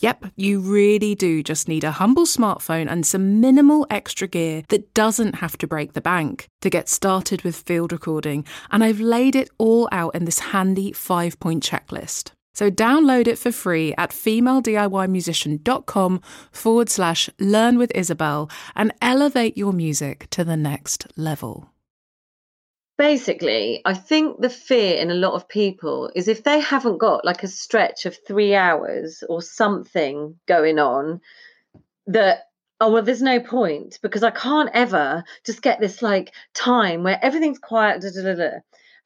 Yep, you really do just need a humble smartphone and some minimal extra gear that doesn't have to break the bank to get started with field recording. And I've laid it all out in this handy five point checklist. So download it for free at femalediymusician.com forward slash learn with Isabel and elevate your music to the next level. Basically, I think the fear in a lot of people is if they haven't got like a stretch of three hours or something going on, that oh well there's no point because i can't ever just get this like time where everything's quiet da, da, da,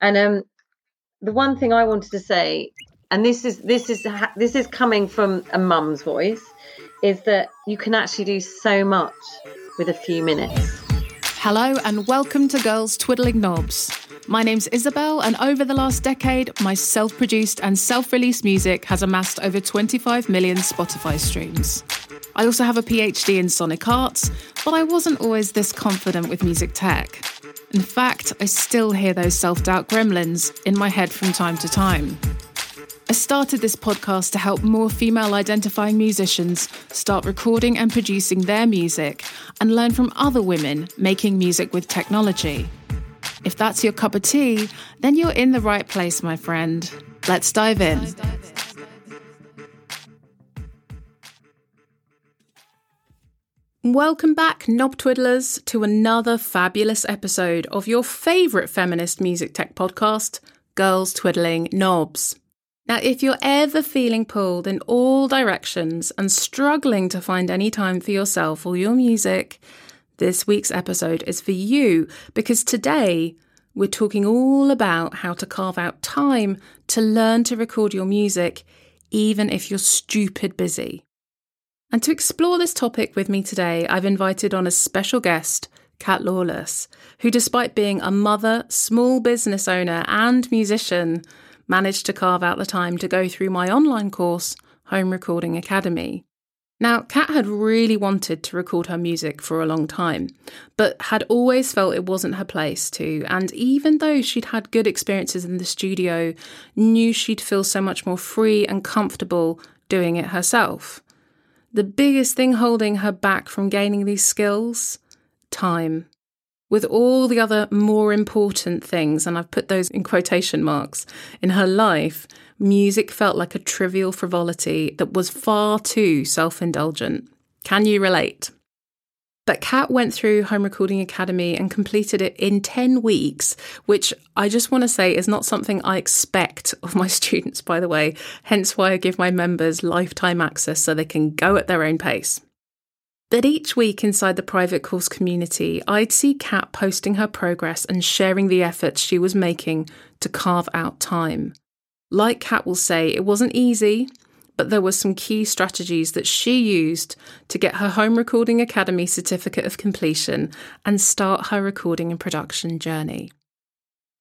and um the one thing i wanted to say and this is this is this is coming from a mum's voice is that you can actually do so much with a few minutes hello and welcome to girls twiddling knobs my name's Isabel, and over the last decade, my self produced and self released music has amassed over 25 million Spotify streams. I also have a PhD in sonic arts, but I wasn't always this confident with music tech. In fact, I still hear those self doubt gremlins in my head from time to time. I started this podcast to help more female identifying musicians start recording and producing their music and learn from other women making music with technology. If that's your cup of tea, then you're in the right place, my friend. Let's dive in. Welcome back, knob twiddlers, to another fabulous episode of your favourite feminist music tech podcast, Girls Twiddling Knobs. Now, if you're ever feeling pulled in all directions and struggling to find any time for yourself or your music, this week's episode is for you because today we're talking all about how to carve out time to learn to record your music, even if you're stupid busy. And to explore this topic with me today, I've invited on a special guest, Cat Lawless, who, despite being a mother, small business owner, and musician, managed to carve out the time to go through my online course, Home Recording Academy. Now, Cat had really wanted to record her music for a long time, but had always felt it wasn't her place to, and even though she'd had good experiences in the studio, knew she'd feel so much more free and comfortable doing it herself. The biggest thing holding her back from gaining these skills? Time with all the other more important things, and I've put those in quotation marks, in her life, music felt like a trivial frivolity that was far too self indulgent. Can you relate? But Cat went through Home Recording Academy and completed it in 10 weeks, which I just want to say is not something I expect of my students, by the way, hence why I give my members lifetime access so they can go at their own pace. But each week inside the private course community, I'd see Cat posting her progress and sharing the efforts she was making to carve out time. Like Cat will say, it wasn't easy, but there were some key strategies that she used to get her Home Recording Academy certificate of completion and start her recording and production journey.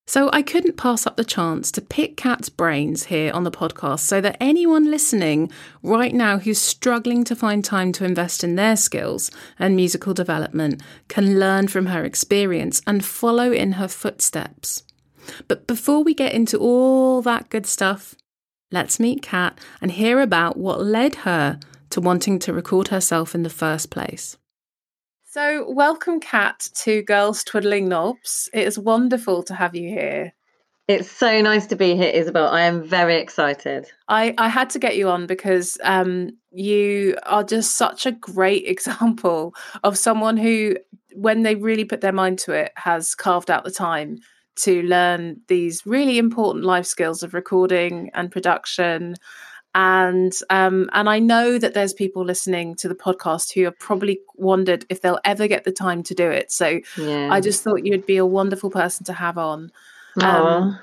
So I couldn't pass up the chance to pick Cat's brains here on the podcast so that anyone listening right now who's struggling to find time to invest in their skills and musical development can learn from her experience and follow in her footsteps. But before we get into all that good stuff, let's meet Cat and hear about what led her to wanting to record herself in the first place. So, welcome, Cat, to Girls Twiddling Knobs. It is wonderful to have you here. It's so nice to be here, Isabel. I am very excited. I, I had to get you on because um, you are just such a great example of someone who, when they really put their mind to it, has carved out the time to learn these really important life skills of recording and production and um, and I know that there's people listening to the podcast who have probably wondered if they'll ever get the time to do it. So yeah. I just thought you'd be a wonderful person to have on. Um,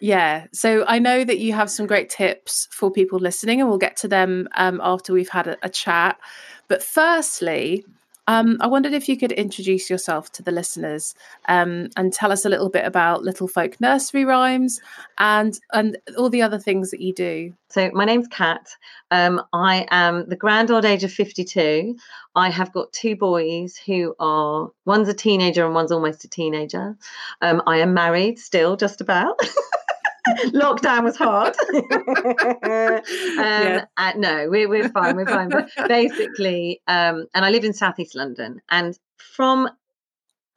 yeah, so I know that you have some great tips for people listening, and we'll get to them um, after we've had a, a chat. But firstly, um, I wondered if you could introduce yourself to the listeners um, and tell us a little bit about Little Folk Nursery Rhymes and and all the other things that you do. So my name's Cat. Um, I am the grand old age of fifty-two. I have got two boys who are one's a teenager and one's almost a teenager. Um, I am married still, just about. lockdown was hard. um, yeah. uh, no, we're, we're fine. We're fine. But basically, um, and I live in Southeast London. And from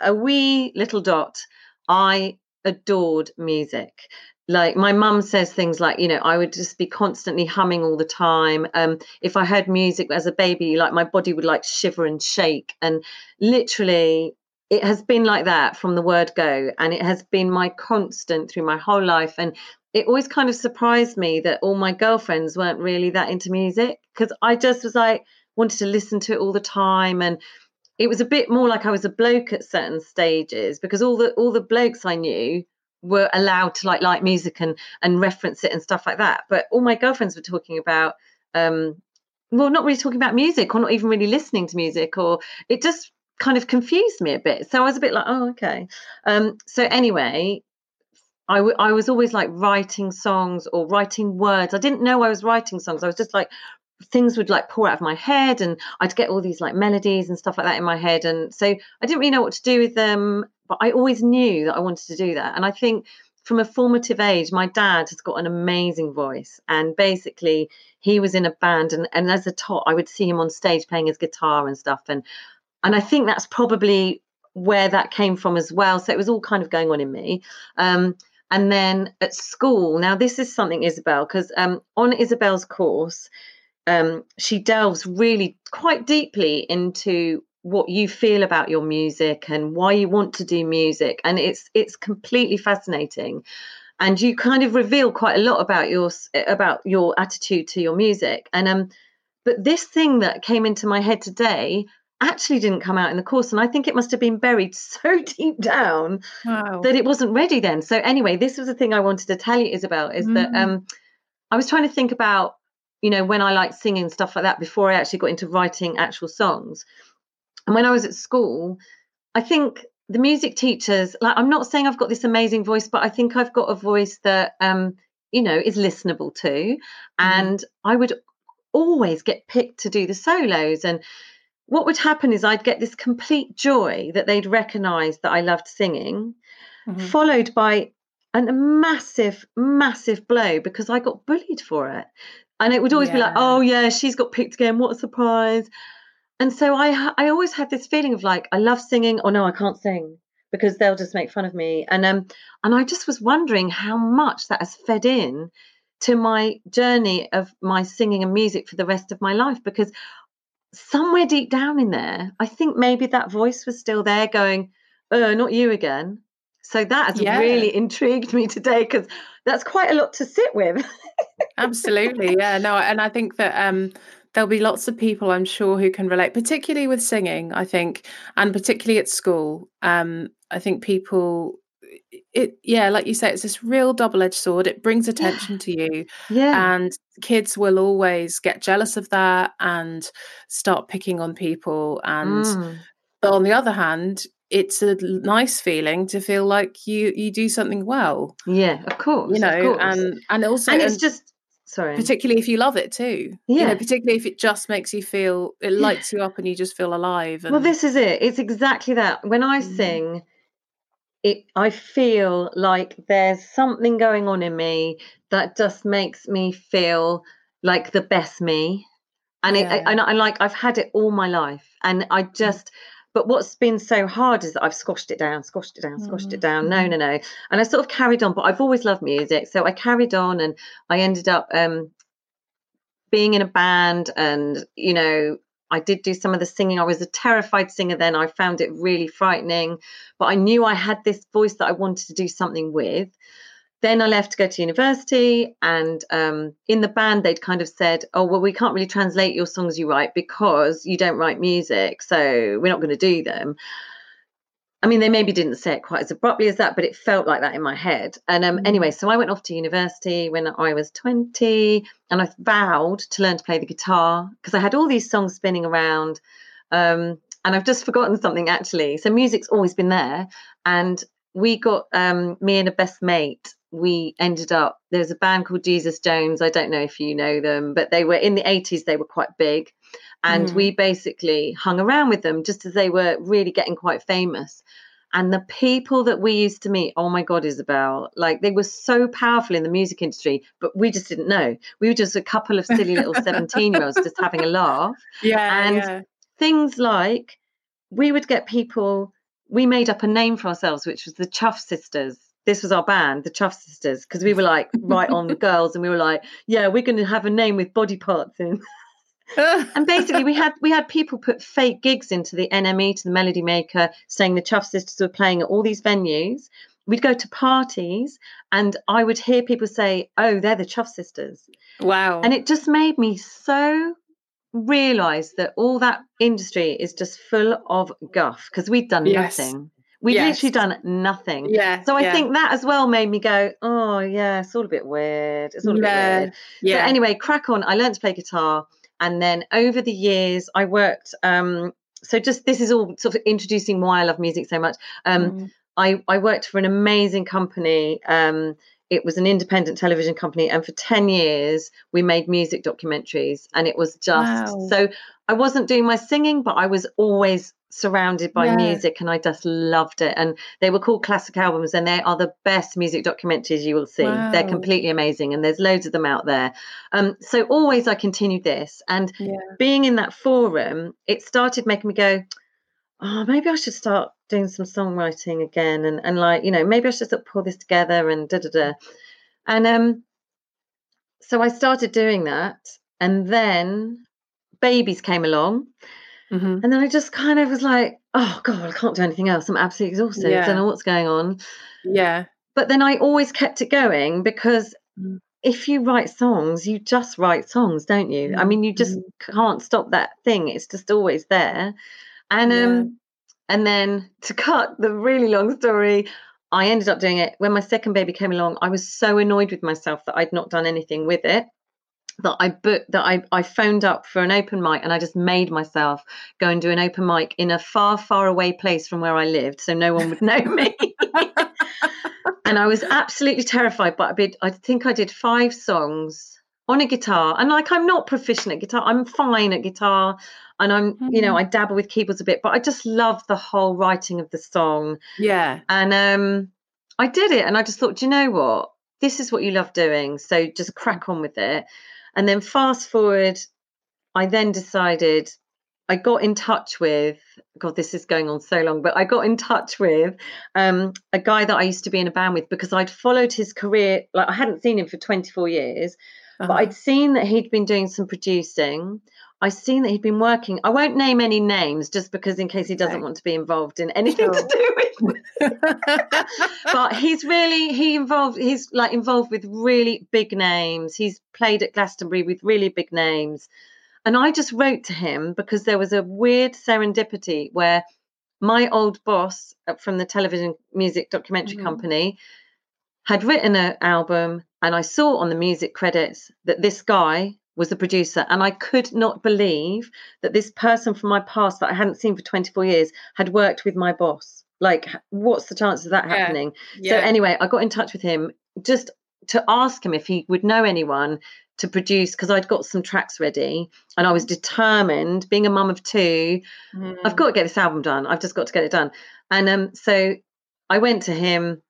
a wee little dot, I adored music. Like my mum says things like, you know, I would just be constantly humming all the time. Um, if I heard music as a baby, like my body would like shiver and shake. And literally, it has been like that from the word go and it has been my constant through my whole life and it always kind of surprised me that all my girlfriends weren't really that into music because i just was like wanted to listen to it all the time and it was a bit more like i was a bloke at certain stages because all the all the blokes i knew were allowed to like like music and and reference it and stuff like that but all my girlfriends were talking about um well not really talking about music or not even really listening to music or it just kind of confused me a bit. So I was a bit like, oh, okay. Um, so anyway, I, w- I was always like writing songs or writing words. I didn't know I was writing songs. I was just like, things would like pour out of my head and I'd get all these like melodies and stuff like that in my head. And so I didn't really know what to do with them, but I always knew that I wanted to do that. And I think from a formative age, my dad has got an amazing voice. And basically, he was in a band. And, and as a tot, I would see him on stage playing his guitar and stuff. And and I think that's probably where that came from as well. So it was all kind of going on in me. Um, and then at school, now this is something Isabel, because um, on Isabel's course, um, she delves really quite deeply into what you feel about your music and why you want to do music, and it's it's completely fascinating. And you kind of reveal quite a lot about your about your attitude to your music. And um, but this thing that came into my head today actually didn't come out in the course. And I think it must have been buried so deep down wow. that it wasn't ready then. So anyway, this was the thing I wanted to tell you, Isabel, is mm. that um, I was trying to think about, you know, when I liked singing stuff like that before I actually got into writing actual songs. And when I was at school, I think the music teachers, like I'm not saying I've got this amazing voice, but I think I've got a voice that um, you know, is listenable to. Mm. And I would always get picked to do the solos and what would happen is I'd get this complete joy that they'd recognize that I loved singing, mm-hmm. followed by a massive, massive blow because I got bullied for it. And it would always yeah. be like, oh, yeah, she's got picked again. What a surprise. And so I, I always had this feeling of like, I love singing. Oh, no, I can't sing because they'll just make fun of me. And, um, and I just was wondering how much that has fed in to my journey of my singing and music for the rest of my life because somewhere deep down in there, I think maybe that voice was still there going, oh, not you again. So that has yeah. really intrigued me today because that's quite a lot to sit with. Absolutely. Yeah. No, and I think that um there'll be lots of people I'm sure who can relate, particularly with singing, I think, and particularly at school. Um, I think people it yeah like you say it's this real double-edged sword it brings attention yeah. to you yeah and kids will always get jealous of that and start picking on people and mm. but on the other hand it's a nice feeling to feel like you you do something well yeah of course you know course. and and also and it's and, just sorry particularly if you love it too yeah you know, particularly if it just makes you feel it lights you up and you just feel alive and... well this is it it's exactly that when i mm. sing it I feel like there's something going on in me that just makes me feel like the best me. And yeah. it and I like I've had it all my life and I mm. just but what's been so hard is that I've squashed it down, squashed it down, squashed mm. it down. No, mm-hmm. no, no. And I sort of carried on, but I've always loved music. So I carried on and I ended up um being in a band and you know I did do some of the singing. I was a terrified singer then. I found it really frightening, but I knew I had this voice that I wanted to do something with. Then I left to go to university, and um, in the band, they'd kind of said, Oh, well, we can't really translate your songs you write because you don't write music. So we're not going to do them. I mean, they maybe didn't say it quite as abruptly as that, but it felt like that in my head. And um, Mm. anyway, so I went off to university when I was 20 and I vowed to learn to play the guitar because I had all these songs spinning around. Um, and I've just forgotten something actually. So music's always been there. And we got um, me and a best mate. We ended up, there's a band called Jesus Jones. I don't know if you know them, but they were in the 80s, they were quite big. And Mhm. we basically hung around with them just as they were really getting quite famous. And the people that we used to meet, oh my God, Isabel, like they were so powerful in the music industry, but we just didn't know. We were just a couple of silly little 17 year olds just having a laugh. Yeah, And- yeah. Things like we would get people, we made up a name for ourselves, which was the Chuff Sisters. This was our band, the Chuff Sisters, because we were like right on the girls and we were like, yeah, we're going to have a name with body parts in and basically we had we had people put fake gigs into the NME to the Melody Maker saying the Chuff Sisters were playing at all these venues. We'd go to parties and I would hear people say, "Oh, they're the Chuff Sisters," wow. and it just made me so realize that all that industry is just full of guff because we'd done Yes. nothing. We'd Yes. literally done nothing. yeah. So I yeah, think that as well made me go, "Oh yeah, it's all a bit weird. It's all a Yeah, bit weird." yeah. So anyway, crack on. I learned to play guitar, and then over the years, I worked. Um, so just this is all sort of introducing why I love music so much. Um, Mm. I I worked for an amazing company. Um, it was an independent television company, and for ten years we made music documentaries, and it was just Wow. so. I wasn't doing my singing, but I was always surrounded by Yeah. music, and I just loved it. And they were called classic albums, and they are the best music documentaries you will see. They're completely amazing, and there's loads of them out there. Um, so always I continued this, and yeah. being in that forum, it started making me go, oh, maybe I should start doing some songwriting again, and and like you know, maybe I should sort of pull this together and da da da, and um, so I started doing that, and then babies came along, Mhm. and then I just kind of was like, oh god, I can't do anything else. I'm absolutely exhausted. I don't know what's going on. Yeah. But then I always kept it going because Mm. if you write songs, you just write songs, don't you? I mean, you just Mhm. can't stop that thing. It's just always there. And Yeah. um and then to cut the really long story, I ended up doing it when my second baby came along. I was so annoyed with myself that I'd not done anything with it. That I booked that I, I phoned up for an open mic and I just made myself go and do an open mic in a far, far away place from where I lived so no one would know me. and I was absolutely terrified. But I did, I think I did five songs on a guitar. And like, I'm not proficient at guitar. I'm fine at guitar. And I'm, you know, Mhm. I dabble with keyboards a bit, but I just love the whole writing of the song. Yeah. And um, I did it. And I just thought, "Do you know what? This is what you love doing. So just crack on with it. And then fast forward, I then decided I got in touch with God, this is going on so long, but I got in touch with um, a guy that I used to be in a band with because I'd followed his career. Like I hadn't seen him for 24 years, but Uh-huh. I'd seen that he'd been doing some producing. I'd seen that he'd been working. I won't name any names just because in case he doesn't Okay. want to be involved in anything Sure. to do with but he's really he involved he's like involved with really big names he's played at glastonbury with really big names and i just wrote to him because there was a weird serendipity where my old boss uh, from the television music documentary Mhm. company had written an album and i saw on the music credits that this guy was the producer and i could not believe that this person from my past that i hadn't seen for 24 years had worked with my boss like what's the chance of that Yeah. happening yeah. so anyway, I got in touch with him just to ask him if he would know anyone to produce because I'd got some tracks ready and I was determined, being a mum of two, Mhm. I've got to get this album done. I've just got to get it done. And um, so I went to him,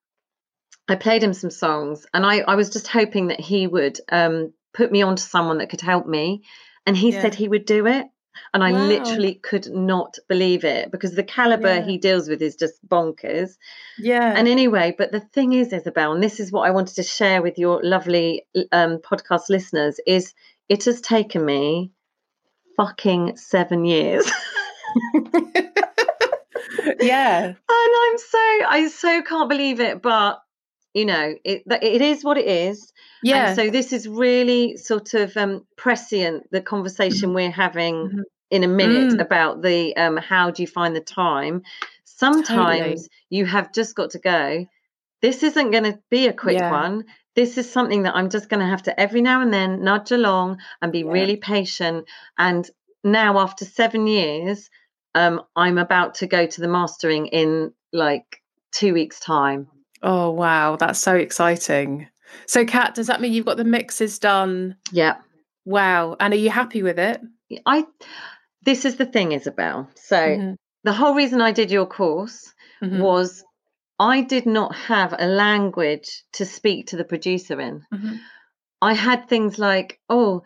I played him some songs, and I, I was just hoping that he would um, put me onto someone that could help me. And he Yeah. said he would do it. And I Wow. literally could not believe it because the caliber Yeah. he deals with is just bonkers. yeah. And anyway, but the thing is, Isabel, and this is what I wanted to share with your lovely um, podcast listeners, is it has taken me fucking seven years. yeah. And I'm so I so can't believe it, but you know, it it is what it is. Yeah. And so this is really sort of um prescient the conversation we're having Mhm. in a minute Mm. about the um how do you find the time. Sometimes you have just got to go. This isn't going to be a quick Yeah. one. This is something that I'm just going to have to every now and then nudge along and be Yeah. really patient. And now, after seven years, um, I'm about to go to the mastering in like two weeks' time. Oh wow, that's so exciting. So Cat, does that mean you've got the mixes done? Yeah, Wow. And are you happy with it? I. This is the thing, Isabel. So Mhm, the whole reason I did your course mhm, was I did not have a language to speak to the producer in. mhm. I had things like, oh,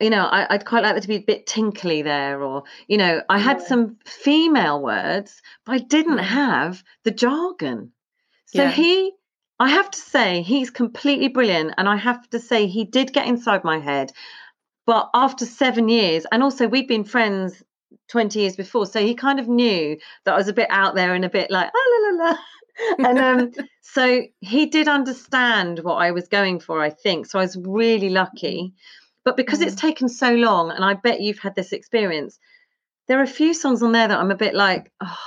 you know, I, I'd quite like there to be a bit tinkly there, or you know, I had Yeah. some female words, but I didn't have the jargon. So Yeah. he, I have to say, he's completely brilliant, and I have to say, he did get inside my head. But after seven years, and also we've been friends 20 years before, so he kind of knew that I was a bit out there and a bit like, ah, la, la, la. and um, so he did understand what I was going for, I think. So I was really lucky. But because it's taken so long, and I bet you've had this experience, there are a few songs on there that I'm a bit like, oh,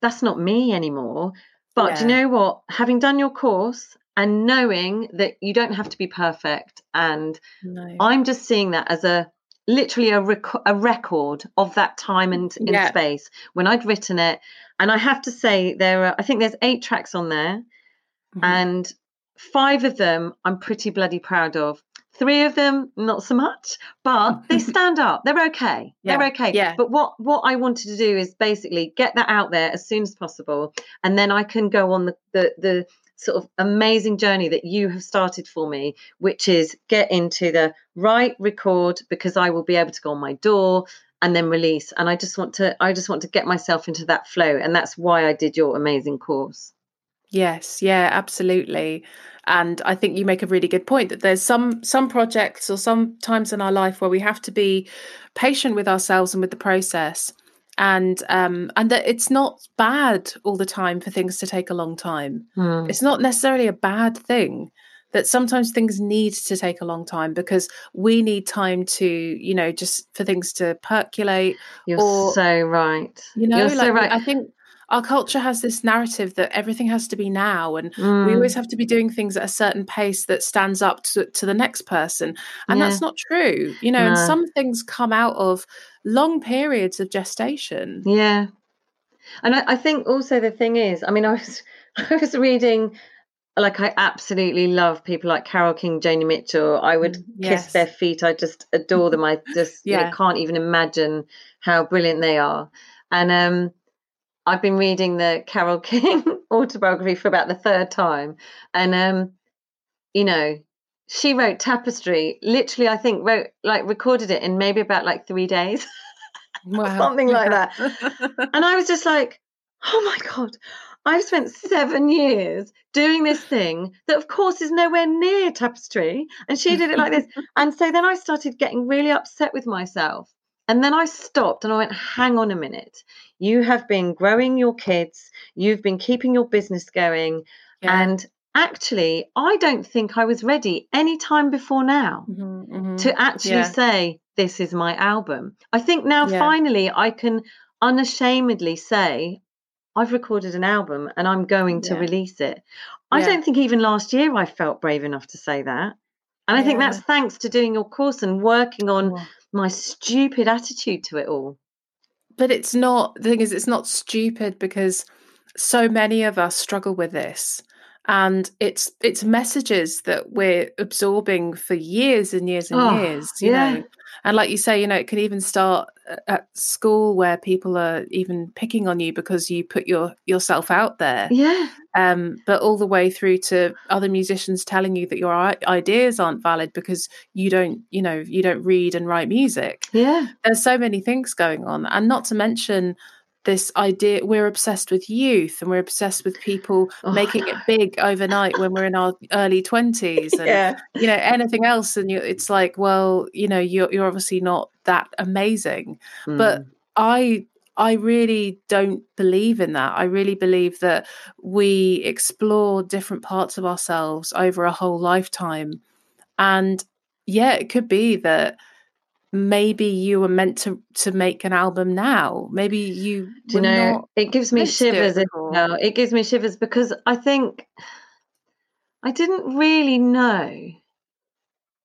that's not me anymore. But do you know what? Having done your course and knowing that you don't have to be perfect, and No. I'm just seeing that as a literally a, rec- a record of that time and in Yeah. space when I'd written it. And I have to say, there are, I think there's eight tracks on there Mhm. and five of them I'm pretty bloody proud of. Three of them, not so much, but they stand up. They're okay. They're okay. yeah. But what what I wanted to do is basically get that out there as soon as possible, and then I can go on the the, the sort of amazing journey that you have started for me, which is get into the right record because I will be able to go on my door and then release. And I just want to I just want to get myself into that flow, and that's why I did your amazing course. Yes, yeah, absolutely. And I think you make a really good point that there's some some projects or some times in our life where we have to be patient with ourselves and with the process. And um and that it's not bad all the time for things to take a long time. Hmm. It's not necessarily a bad thing that sometimes things need to take a long time because we need time to, you know, just for things to percolate You're or- so right. you know You're like so right. i think our culture has this narrative that everything has to be now and we Mm, always have to be doing things at a certain pace that stands up to, to the next person and that's not true you know and some things come out of long periods of gestation yeah. And I, I think also the thing is, I mean, I was I was reading like I absolutely love people like Carole King, Joni Mitchell. I would Mm, kiss their feet. I just adore them. I just you know, can't even imagine how brilliant they are. And um I've been reading the Carole King autobiography for about the third time. And um, you know, she wrote Tapestry, literally, I think wrote like recorded it in maybe about like three days. wow. something like that. And I was just like, oh my God, I've spent seven years doing this thing that, of course, is nowhere near tapestry. And she did it like this. And so then I started getting really upset with myself. And then I stopped and I went, hang on a minute. You have been growing your kids, you've been keeping your business going. Yeah. And actually, I don't think I was ready any time before now Mhm, mhm. to actually Yeah. say this is my album. I think now Yeah. finally I can unashamedly say I've recorded an album and I'm going to release it. I don't think even last year I felt brave enough to say that. And I think that's thanks to doing your course and working on. My stupid attitude to it all. but it's not the thing is it's not stupid because so many of us struggle with this and it's it's messages that we're absorbing for years and years and Oh, years you yeah. know and like you say you know it can even start at school where people are even picking on you because you put your yourself out there Yeah. um but all the way through to other musicians telling you that your ideas aren't valid because you don't you know you don't read and write music Yeah. there's so many things going on and not to mention this idea we're obsessed with youth and we're obsessed with people oh, making it big overnight when we're in our early 20s and yeah. you know anything else and you, it's like well you know you're, you're obviously not that amazing mm. but i I really don't believe in that. I really believe that we explore different parts of ourselves over a whole lifetime. And yeah, it could be that maybe you were meant to to make an album now. Maybe you Do you know it gives me shivers it, no, it gives me shivers because I think I didn't really know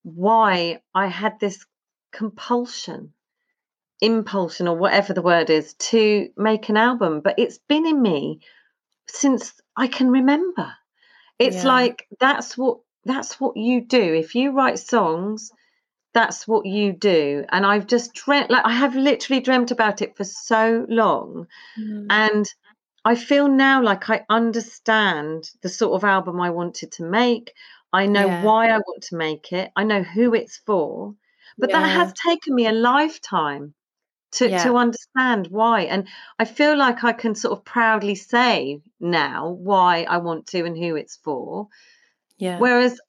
why I had this compulsion impulsion or whatever the word is to make an album but it's been in me since i can remember it's yeah. like that's what that's what you do if you write songs that's what you do and i've just dreamt like i have literally dreamt about it for so long mm. and i feel now like i understand the sort of album i wanted to make i know yeah. why i want to make it i know who it's for but yeah. that has taken me a lifetime to yeah. to understand why and i feel like i can sort of proudly say now why i want to and who it's for yeah whereas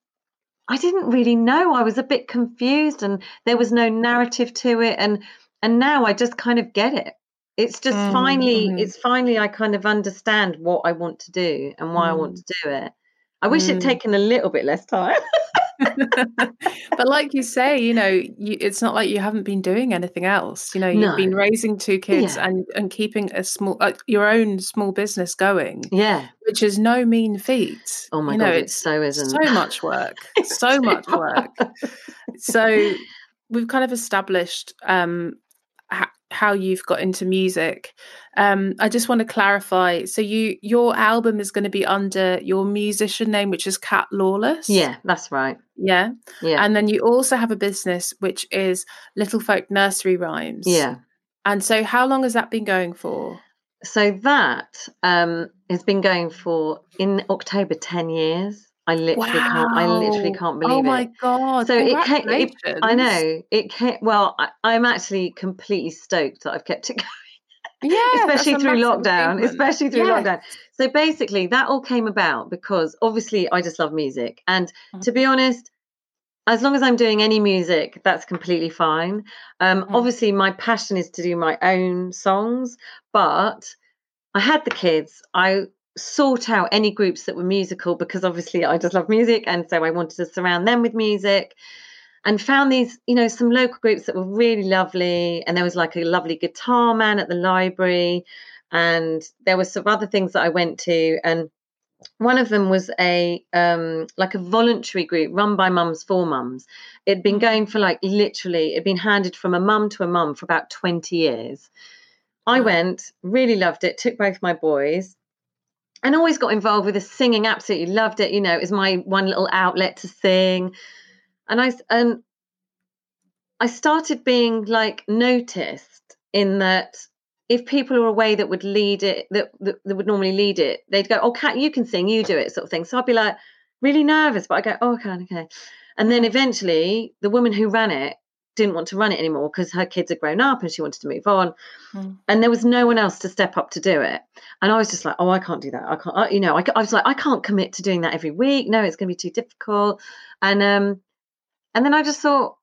i didn't really know i was a bit confused and there was no narrative to it and and now i just kind of get it it's just mm, finally mm. it's finally i kind of understand what i want to do and why mm. i want mm. to do it i wish mm. it'd taken a little bit less time but like you say, you know, you, it's not like you haven't been doing anything else. You know, you've no. been raising two kids yeah. and and keeping a small uh, your own small business going. Yeah, which is no mean feat. Oh my you god, know, it's so isn't so much work, so much work. so we've kind of established um, how you've got into music. Um, I just want to clarify. So you your album is going to be under your musician name, which is Cat Lawless. Yeah, that's right. Yeah, yeah. And then you also have a business which is Little Folk Nursery Rhymes. Yeah. And so, how long has that been going for? So that um, has been going for in October ten years. I literally wow. can't. I literally can't believe it. Oh my it. god! So it came. It, I know it came. Well, I, am actually completely stoked that I've kept it going. Yeah, especially through lockdown. Especially through yeah. lockdown. So basically, that all came about because obviously I just love music, and mm-hmm. to be honest, as long as I'm doing any music, that's completely fine. Um, mm-hmm. Obviously, my passion is to do my own songs, but I had the kids. I sort out any groups that were musical because obviously I just love music and so I wanted to surround them with music and found these you know some local groups that were really lovely and there was like a lovely guitar man at the library and there were some other things that I went to and one of them was a um, like a voluntary group run by mums for mums. It'd been mm. going for like literally it'd been handed from a mum to a mum for about 20 years. I went, really loved it, took both my boys, and always got involved with the singing absolutely loved it you know it was my one little outlet to sing. And i and i started being like noticed in that if people are away that would lead it that, that, that would normally lead it they'd go oh cat you can sing you do it sort of thing. So i'd be like really nervous but i go oh okay okay. And then eventually the woman who ran it didn't want to run it anymore because her kids had grown up and she wanted to move on. Mm. and there was no one else to step up to do it. And i was just like oh i can't do that. I can't I, you know I, I was like i can't commit to doing that every week. No it's going to be too difficult. And um and then i just thought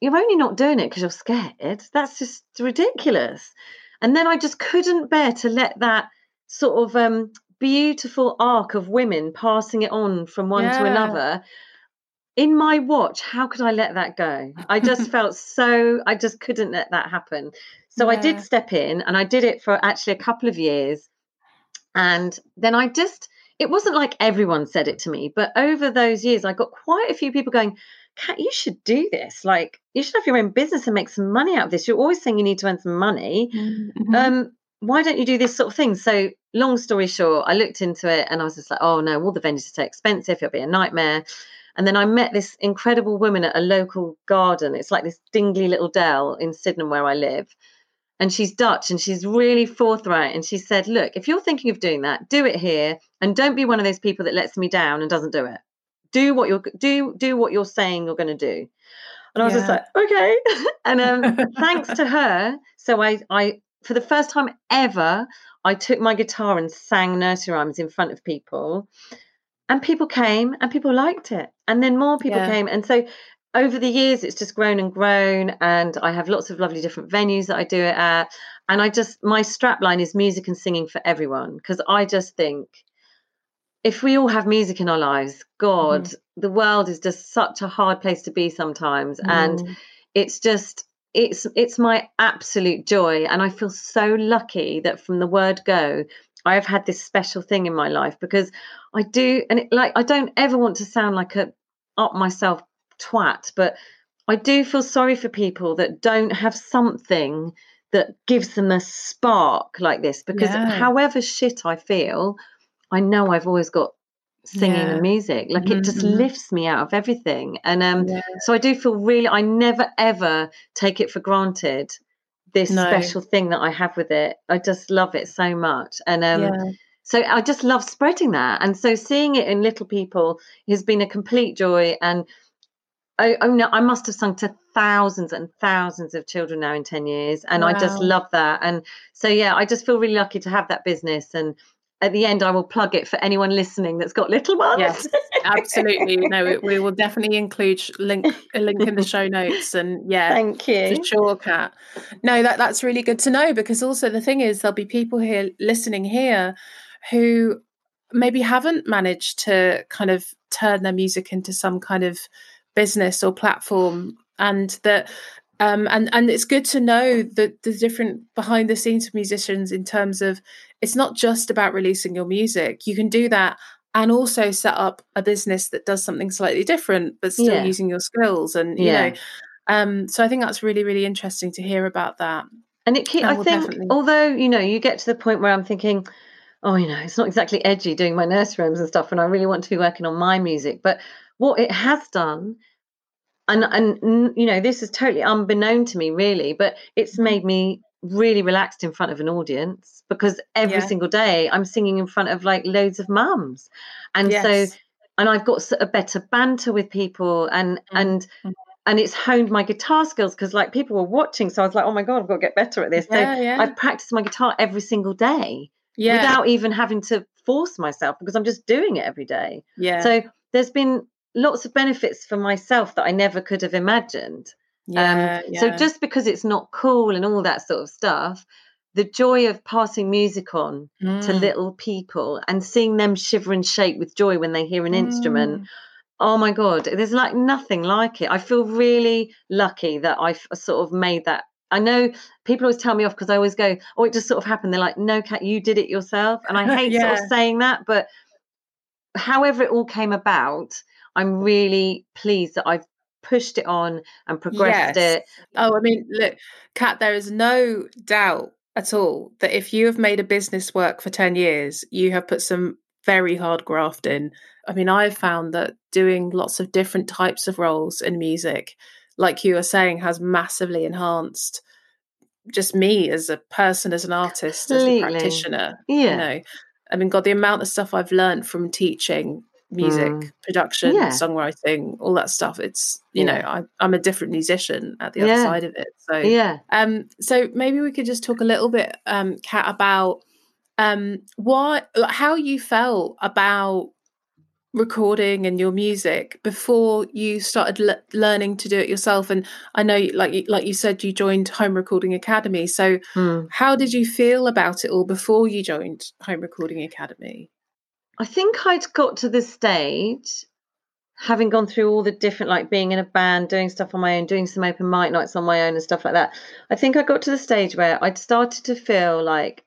you're only not doing it because you're scared. That's just ridiculous. And then i just couldn't bear to let that sort of um beautiful arc of women passing it on from one yeah. to another in my watch how could i let that go? I just felt so i just couldn't let that happen. So yeah. i did step in and i did it for actually a couple of years. And then i just it wasn't like everyone said it to me but over those years i got quite a few people going cat you should do this. Like you should have your own business and make some money out of this. You're always saying you need to earn some money. Mm-hmm. um why don't you do this sort of thing? So long story short i looked into it and i was just like oh no all the venues are so expensive. It'll be a nightmare and then I met this incredible woman at a local garden. It's like this dingly little dell in Sydenham where I live. And she's Dutch and she's really forthright. And she said, Look, if you're thinking of doing that, do it here and don't be one of those people that lets me down and doesn't do it. Do what you're do do what you're saying you're going to do. And I was yeah. just like, okay. and um, thanks to her, so I I for the first time ever, I took my guitar and sang nursery rhymes in front of people. And people came and people liked it. And then more people Yeah. came. And so over the years, it's just grown and grown. And I have lots of lovely different venues that I do it at. And I just, my strapline is music and singing for everyone. Because I just think if we all have music in our lives, God, the world is just such a hard place to be sometimes. And Mm. it's just it's it's my absolute joy and i feel so lucky that from the word go i have had this special thing in my life because i do and it, like i don't ever want to sound like a up myself twat but i do feel sorry for people that don't have something that gives them a spark like this because Yeah. however shit i feel i know i've always got singing Yeah. and music like it just Mhm. lifts me out of everything and um Yeah. so I do feel really, I never ever take it for granted. This No. special thing that I have with it, I just love it so much, and um, yeah. so I just love spreading that. And so seeing it in little people has been a complete joy. And I, I know I must have sung to thousands and thousands of children now in ten years, and I just love that. And so yeah, I just feel really lucky to have that business. And at the end, I will plug it for anyone listening that's got little ones. Yes, absolutely. No, we, will definitely include link a link in the show notes, and yeah, Thank you. for sure, Cat. No, that that's really good to know because also the thing is there'll be people here listening here who maybe haven't managed to kind of turn their music into some kind of business or platform, and that. Um, and and it's good to know that the different behind the scenes of musicians in terms of it's not just about releasing your music. You can do that and also set up a business that does something slightly different, but still Yeah. using your skills. And you Yeah. know, um, so I think that's really really interesting to hear about that. And it keep, I think, definitely- although you know, you get to the point where I'm thinking, oh, you know, it's not exactly edgy doing my nursery rhymes and stuff, and I really want to be working on my music. But what it has done, and and you know, this is totally unbeknown to me, really, but it's Mhm. made me really relaxed in front of an audience because every Yeah. single day I'm singing in front of like loads of mums, and so and I've got a better banter with people, and Mm. and and it's honed my guitar skills because like people were watching, so I was like, oh my god, I've got to get better at this. Yeah, so yeah. I've practiced my guitar every single day yeah, without even having to force myself because I'm just doing it every day. yeah, So there's been lots of benefits for myself that I never could have imagined. yeah, um, So just because it's not cool and all that sort of stuff, the joy of passing music on to Mm. little people and seeing them shiver and shake with joy when they hear an instrument Mm. Oh my god, there's like nothing like it. I feel really lucky that I've sort of made that. I know people always tell me off because I always go, "Oh, it just sort of happened." They're like, "No, Cat, you did it yourself," and I hate sort of saying that, but however it all came about, I'm really pleased that I've pushed it on and progressed Yes. it. Oh, I mean, look, Cat, there is no doubt at all that if you have made a business work for 10 years, you have put some very hard graft in. I mean, I've found that doing lots of different types of roles in music, like you were saying, has massively enhanced just me as a person, as an artist, as a practitioner. You Yeah. know, I mean, God, the amount of stuff I've learned from teaching music, Mm. production, Yeah. songwriting, all that stuff. It's, you know, I, I'm a different musician at the other side of it. So, Yeah. um, so maybe we could just talk a little bit, um, Cat, about um, what, how you felt about recording and your music before you started le- learning to do it yourself. And I know, like, you- like you said, you joined Home Recording Academy. So, Mm. how did you feel about it all before you joined Home Recording Academy? I think I'd got to the stage, having gone through all the different, like being in a band, doing stuff on my own, doing some open mic nights on my own and stuff like that. I think I got to the stage where I'd started to feel like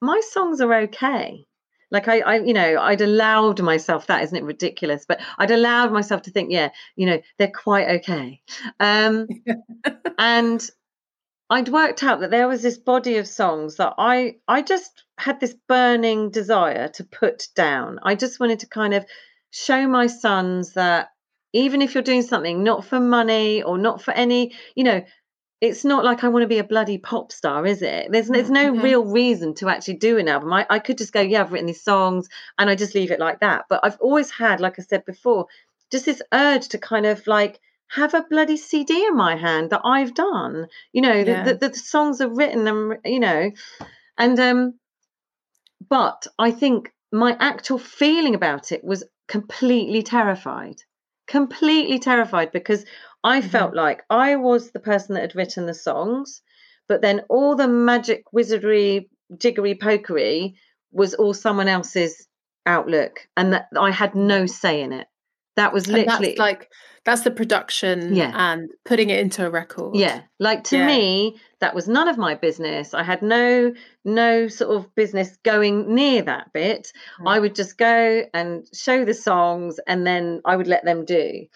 my songs are okay. Like I, I, you know, I'd allowed myself that, isn't it ridiculous? But I'd allowed myself to think, yeah, you know, they're quite okay. Um, and I'd worked out that there was this body of songs that I I just had this burning desire to put down. I just wanted to kind of show my sons that even if you're doing something not for money or not for any, you know, it's not like I want to be a bloody pop star, is it? There's there's no Mhm. real reason to actually do an album. I, I could just go, yeah, I've written these songs and I just leave it like that. But I've always had, like I said before, just this urge to kind of like have a bloody CD in my hand that I've done. You know, Yeah. the, the, the songs are written and you know, and um, but I think my actual feeling about it was completely terrified, completely terrified because I Mhm. felt like I was the person that had written the songs, but then all the magic wizardry, jiggery pokery was all someone else's outlook, and that I had no say in it. That was literally that's like that's the production Yeah. and putting it into a record. Yeah, like to Yeah. me, that was none of my business. I had no no sort of business going near that bit. Mm. I would just go and show the songs, and then I would let them do.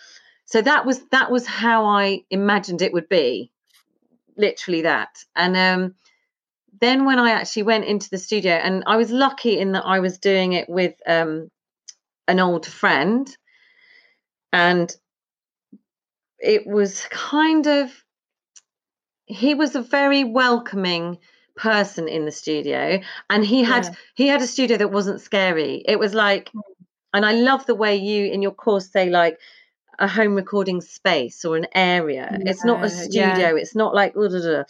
So that was that was how I imagined it would be, literally that. And um, then when I actually went into the studio, and I was lucky in that I was doing it with um, an old friend, and it was kind of he was a very welcoming person in the studio and he had Yeah. he had a studio that wasn't scary it was like Mm. and i love the way you in your course say like a home recording space or an area it's not a studio yeah. it's not like "Ugh, ugh, ugh."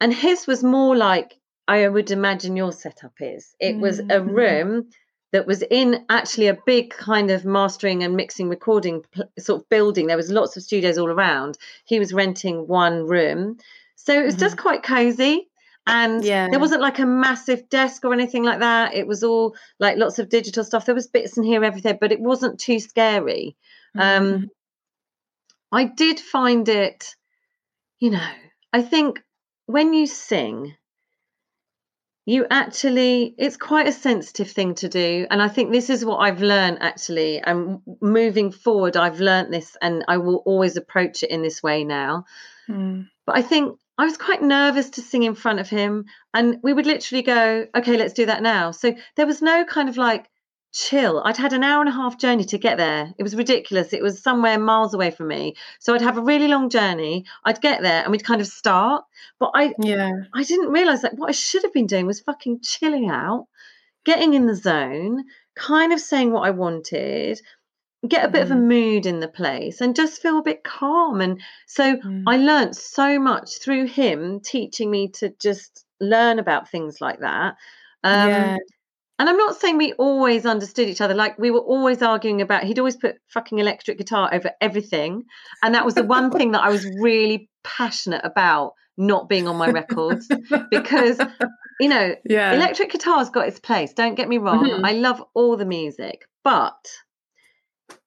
and his was more like i would imagine your setup is it was a Mhm. room that was in actually a big kind of mastering and mixing recording pl- sort of building there was lots of studios all around he was renting one room so it was just quite cozy and Mm-hmm. Yeah. there wasn't like a massive desk or anything like that it was all like lots of digital stuff there was bits in here everything but it wasn't too scary um Mhm. i did find it you know i think when you sing you actually it's quite a sensitive thing to do and i think this is what i've learned actually and moving forward i've learned this and i will always approach it in this way now Mm. but I think I was quite nervous to sing in front of him. And we would literally go, okay, let's do that now. So there was no kind of like chill. I'd had an hour and a half journey to get there. It was ridiculous. It was somewhere miles away from me. So I'd have a really long journey. I'd get there and we'd kind of start. But I, Yeah. I didn't realize that what I should have been doing was fucking chilling out, getting in the zone, kind of saying what I wanted, get a bit of a Mhm. mood in the place, and just feel a bit calm. And so Mm. I learnt so much through him teaching me to just learn about things like that. Um, yeah. And I'm not saying we always understood each other. Like we were always arguing about. He'd always put fucking electric guitar over everything, and that was the one thing that I was really passionate about not being on my records because you know yeah. electric guitar's got its place. Don't get me wrong. Mhm. I love all the music, but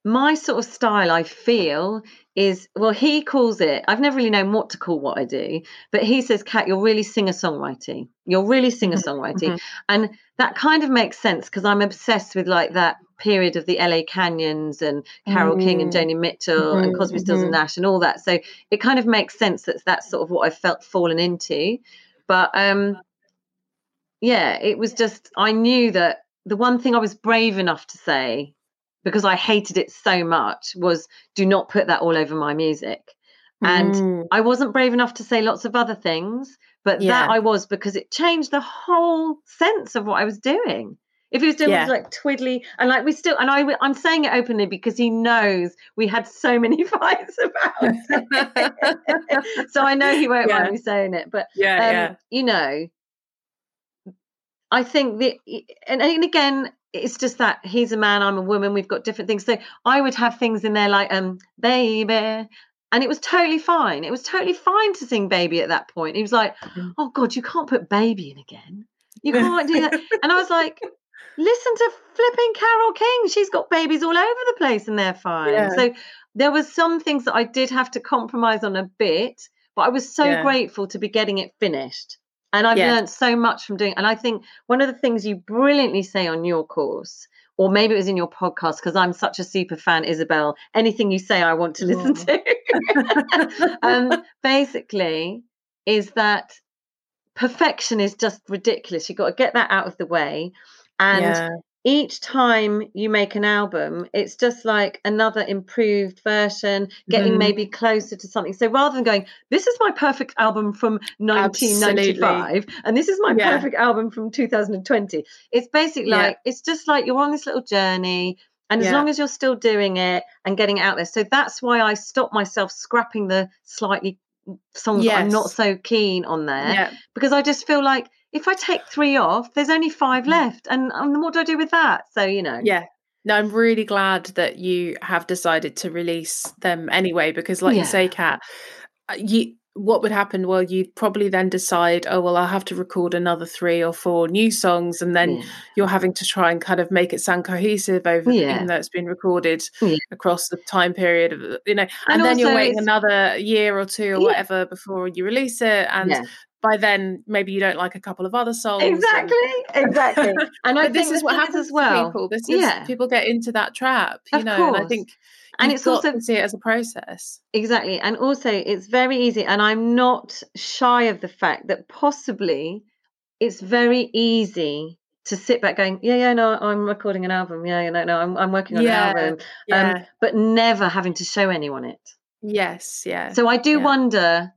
my sort of style, I feel, is well, he calls it. I've never really known what to call what I do, but he says, "Cat, you're really singer songwriting. You're really singer songwriting," mhm. and that kind of makes sense because I'm obsessed with like that period of the LA Canyons and Carole King and Mm. Joni Mitchell and Mhm, Crosby, Stills and mhm. Nash and all that. So it kind of makes sense that that's sort of what i've felt fallen into. But um, yeah, it was just I knew that the one thing I was brave enough to say because I hated it so much was do not put that all over my music. And Mm. I wasn't brave enough to say lots of other things, but Yeah. that I was because it changed the whole sense of what I was doing. If he was doing Yeah. like twiddly and like we still and I I'm saying it openly because he knows we had so many fights about it. so I know he won't Yeah. mind me saying it, but yeah. um, yeah. you know, I think the and, and again, it's just that he's a man, I'm a woman, we've got different things. So I would have things in there like, um, baby, and it was totally fine. It was totally fine to sing baby at that point. He was like, Mhm. oh God, you can't put baby in again. You can't do that. and I was like, listen to flipping Carole King. She's got babies all over the place and they're fine. Yeah. So there was some things that I did have to compromise on a bit, but I was so Yeah. grateful to be getting it finished. And I've Yeah. learned so much from doing and I think one of the things you brilliantly say on your course, or maybe it was in your podcast, because I'm such a super fan, Isabel. Anything you say, I want to listen to. um, basically, is that perfection is just ridiculous. You've got to get that out of the way. And yeah. Each time you make an album, it's just like another improved version, getting Mhm. maybe closer to something. So rather than going, this is my perfect album from 1995, and this is my Yeah. perfect album from 2020, it's basically Yeah. like, it's just like you're on this little journey. And as Yeah. long as you're still doing it and getting it out there. So that's why I stopped myself scrapping the slightly songs that I'm not so keen on there Yeah. because I just feel like if I take three off, there's only five Mhm. left. And, and what do I do with that? So, you know. Yeah. No, I'm really glad that you have decided to release them anyway, because like you say, Yeah. Cat, uh, you what would happen? Well, you'd probably then decide, oh well, I'll have to record another three or four new songs, and then Yeah. you're having to try and kind of make it sound cohesive over, Yeah. even though it's been recorded Yeah. across the time period of you know, and, And then you're waiting another year or two or Yeah. whatever before you release it, and Yeah. By then maybe you don't like a couple of other songs. and- Exactly. Exactly. And I this is what happens as well. to people. This is Yeah. people get into that trap, you Of know. And I think And it's also see it as a process. Exactly. And also, it's very easy. And I'm not shy of the fact that possibly it's very easy to sit back going, yeah, yeah, no, I'm recording an album. Yeah, yeah, no, no, I'm, I'm working on Yeah, an album. Yeah. Um, but never having to show anyone it. yes. Yeah. So I do yeah. wonder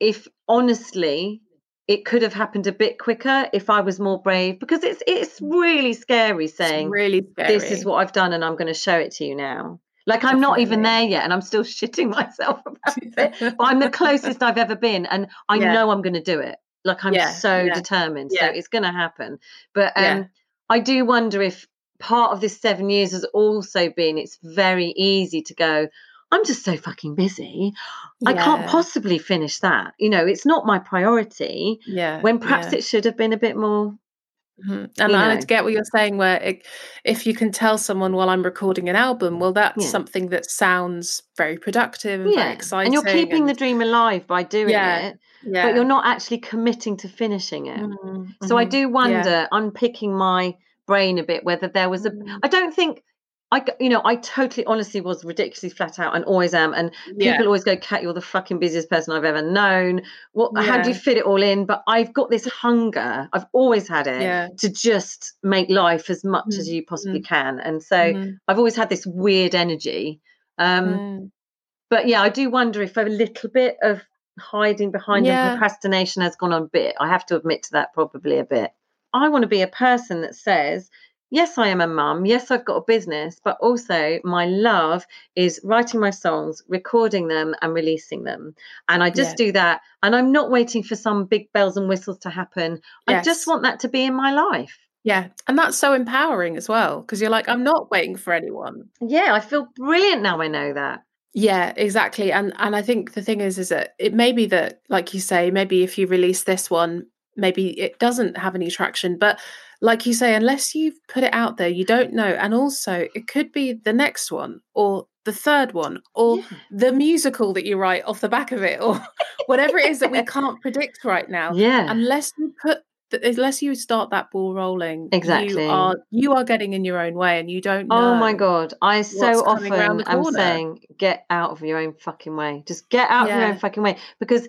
if honestly it could have happened a bit quicker if I was more brave because it's it's really scary It's saying really scary. this is what I've done and I'm going to show it to you now. Like I'm not even there yet and I'm still shitting myself about it. But I'm the closest I've ever been and I Yeah. know I'm going to do it. Like I'm Yeah, so yeah, determined. So it's going to happen. But um. I do wonder if part of this 7 years has also been it's very easy to go I'm just so fucking busy. I can't possibly finish that. You know, it's not my priority Yeah. when perhaps yeah. it should have been a bit more Mhm. And you I know. get what you're saying. Where it, if you can tell someone, while I'm recording an album," well, that's Yeah. something that sounds very productive and very yeah. exciting. And you're keeping the dream alive by doing Yeah, it. yeah. but you're not actually committing to finishing it. Mhm, So I mhm. do Yeah. wonder, unpicking my brain a bit, whether there was a. Mm. Don't think. I, you know, I totally, honestly was ridiculously flat out and always am. And Yeah. people always go, "Cat, you're the fucking busiest person I've ever known. What? How do you fit it all in?" But I've got this hunger. I've always had it Yeah. to just make life as much as Mm, you possibly mm. can. And so Mhm, I've always had this weird energy. Um, mm. but yeah, I do wonder if a little bit of hiding behind Yeah. and procrastination has gone on a bit. I have to admit to that probably a bit. I want to be a person that says, yes, I am a mum. Yes, I've got a business, but also my love is writing my songs, recording them, and releasing them. And I just Yeah. do that. And I'm not waiting for some big bells and whistles to happen. I just want that to be in my life. Yeah, and that's so empowering as well because you're like, I'm not waiting for anyone. Yeah, I feel brilliant now I know that. Yeah, exactly. And and I think the thing is, is that it may be that, like you say, maybe if you release this one, maybe it doesn't have any traction. But like you say, unless you've put it out there, you don't know. And also, it could be the next one or the third one or Yeah. the musical that you write off the back of it or whatever it is that we can't predict right now. Yeah. Unless you put unless you start that ball rolling Exactly. you are you are getting in your own way and you don't oh know Oh my god! I so what's coming round often am saying, get out of your own fucking way. Just get out of your own fucking way because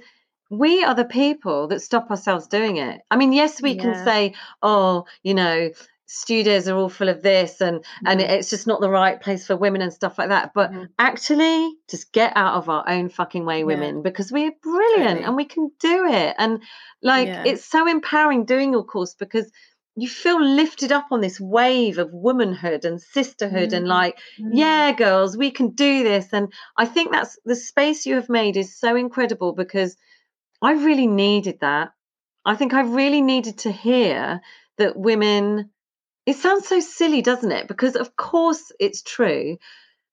we are the people that stop ourselves doing it. I mean, yes, we can say, oh, you know, studios are all full of this and and Mhm. it's just not the right place for women and stuff like that. But Mhm. actually, just get out of our own fucking way, Yeah. women, because we're brilliant Totally. and we can do it. And like, Yeah. it's so empowering doing your course because you feel lifted up on this wave of womanhood and sisterhood and Mm. like Mm. yeah girls we can do this and i think that's the space you have made is so incredible because i really needed that. I think i really needed to hear that women it sounds so silly doesn't it? Because of course it's true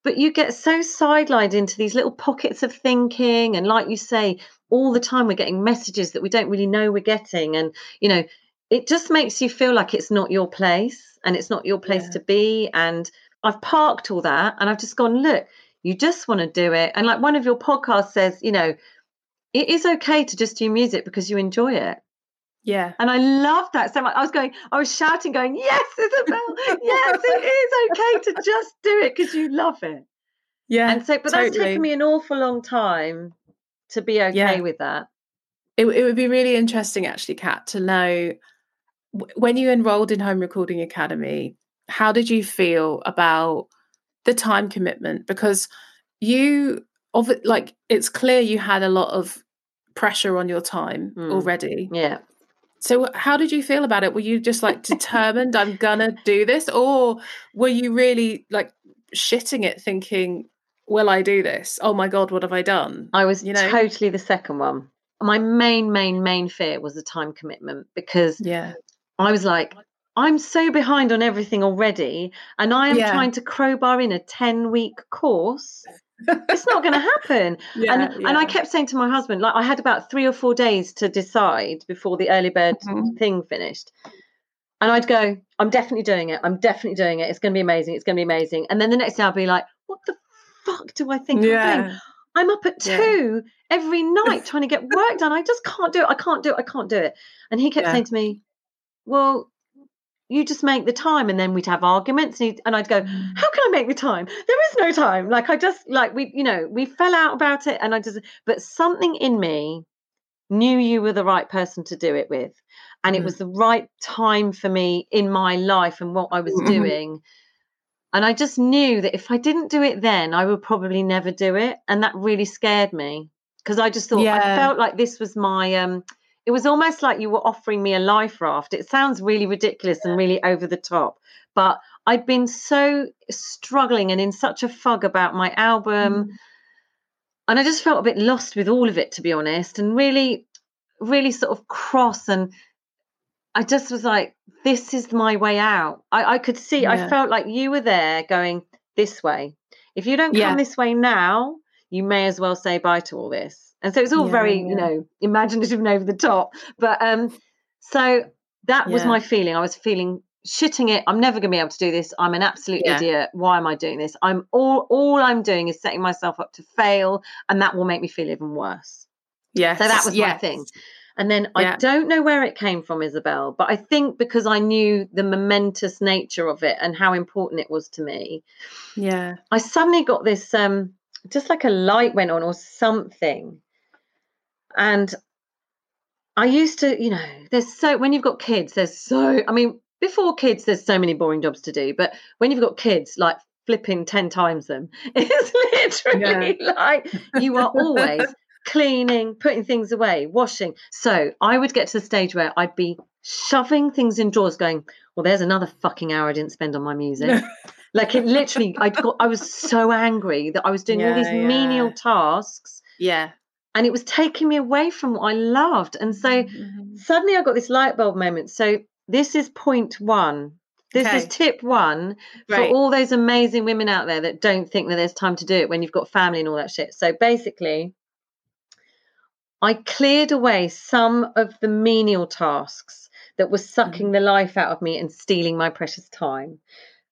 but you get so sidelined into these little pockets of thinking and like you say all the time we're getting messages that we don't really know we're getting and you know it just makes you feel like it's not your place and it's not your place Yeah. to be and i've parked all that and i've just gone look you just want to do it. And like one of your podcasts says you know it is okay to just do music because you enjoy it yeah and I love that so much. I was going, I was shouting, going, Yes, Isabel, yes, it is okay to just do it because you love it. yeah And so, but that's taken me an awful long time to be okay Yeah. with that. it, it would be really interesting actually cat to know when you enrolled in home recording academy how did you feel about the time commitment because you of it like it's clear you had a lot of pressure on your time Mm. already Yeah. so how did you feel about it were you just like determined i'm gonna do this or were you really like shitting it, thinking, "Will I do this? Oh my god, what have I done?" I was You know? totally the second one. My main, main, main fear was the time commitment because Yeah, I was like, I'm so behind on everything already, and I am Yeah. trying to crowbar in a 10 week course. It's not going to happen. yeah, and, and I kept saying to my husband, like, I had about three or four days to decide before the early bird Mhm. thing finished. And I'd go, I'm definitely doing it. I'm definitely doing it. It's going to be amazing. It's going to be amazing. And then the next day I'll be like, what the fuck do I think I'm doing? I'm up at Yeah. two every night trying to get work done. I just can't do it. I can't do it. I can't do it. And he kept Yeah. saying to me, Well, you just make the time. And then we'd have arguments. And, and I'd go, Mm. How can I make the time? There is no time. Like, I just, like, we, you know, we fell out about it. And I just, but something in me knew you were the right person to do it with. And it Mhm. was the right time for me in my life and what I was Mhm. doing. And I just knew that if I didn't do it then, I would probably never do it. And that really scared me because I just thought I felt like this was my um it was almost like you were offering me a life raft. It sounds really ridiculous and really over the top, but I'd been so struggling and in such a fug about my album Mm. and I just felt a bit lost with all of it to be honest and really really sort of cross and I just was like this is my way out. I, I could see I felt like you were there going this way. If you don't come this way now, you may as well say bye to all this. And so it's all Yeah, very, yeah. you know, imaginative and over the top. But um so that was my feeling. I was feeling shitting it. I'm never gonna be able to do this. I'm an absolute Yeah. idiot. Why am I doing this? I'm all all I'm doing is setting myself up to fail, and that will make me feel even worse. Yes, So that was my thing. And then I don't know where it came from, Isabel, but I think because I knew the momentous nature of it and how important it was to me, Yeah, I suddenly got this um just like a light went on or something. And I used to, you know, there's so when you've got kids, there's so I mean, before kids, there's so many boring jobs to do, but when you've got kids, like flipping 10 times them, it's literally like you are always cleaning, putting things away, washing. So I would get to the stage where I'd be shoving things in drawers, going, Well, there's another fucking hour I didn't spend on my music. like it literally, I got, I was so angry that I was doing all these Yeah, menial tasks yeah. And it was taking me away from what I loved. And so Mhm. suddenly I got this light bulb moment. So this is point one. This is tip one for all those amazing women out there that don't think that there's time to do it when you've got family and all that shit. So basically, I cleared away some of the menial tasks that were sucking Mm-hmm. the life out of me and stealing my precious time.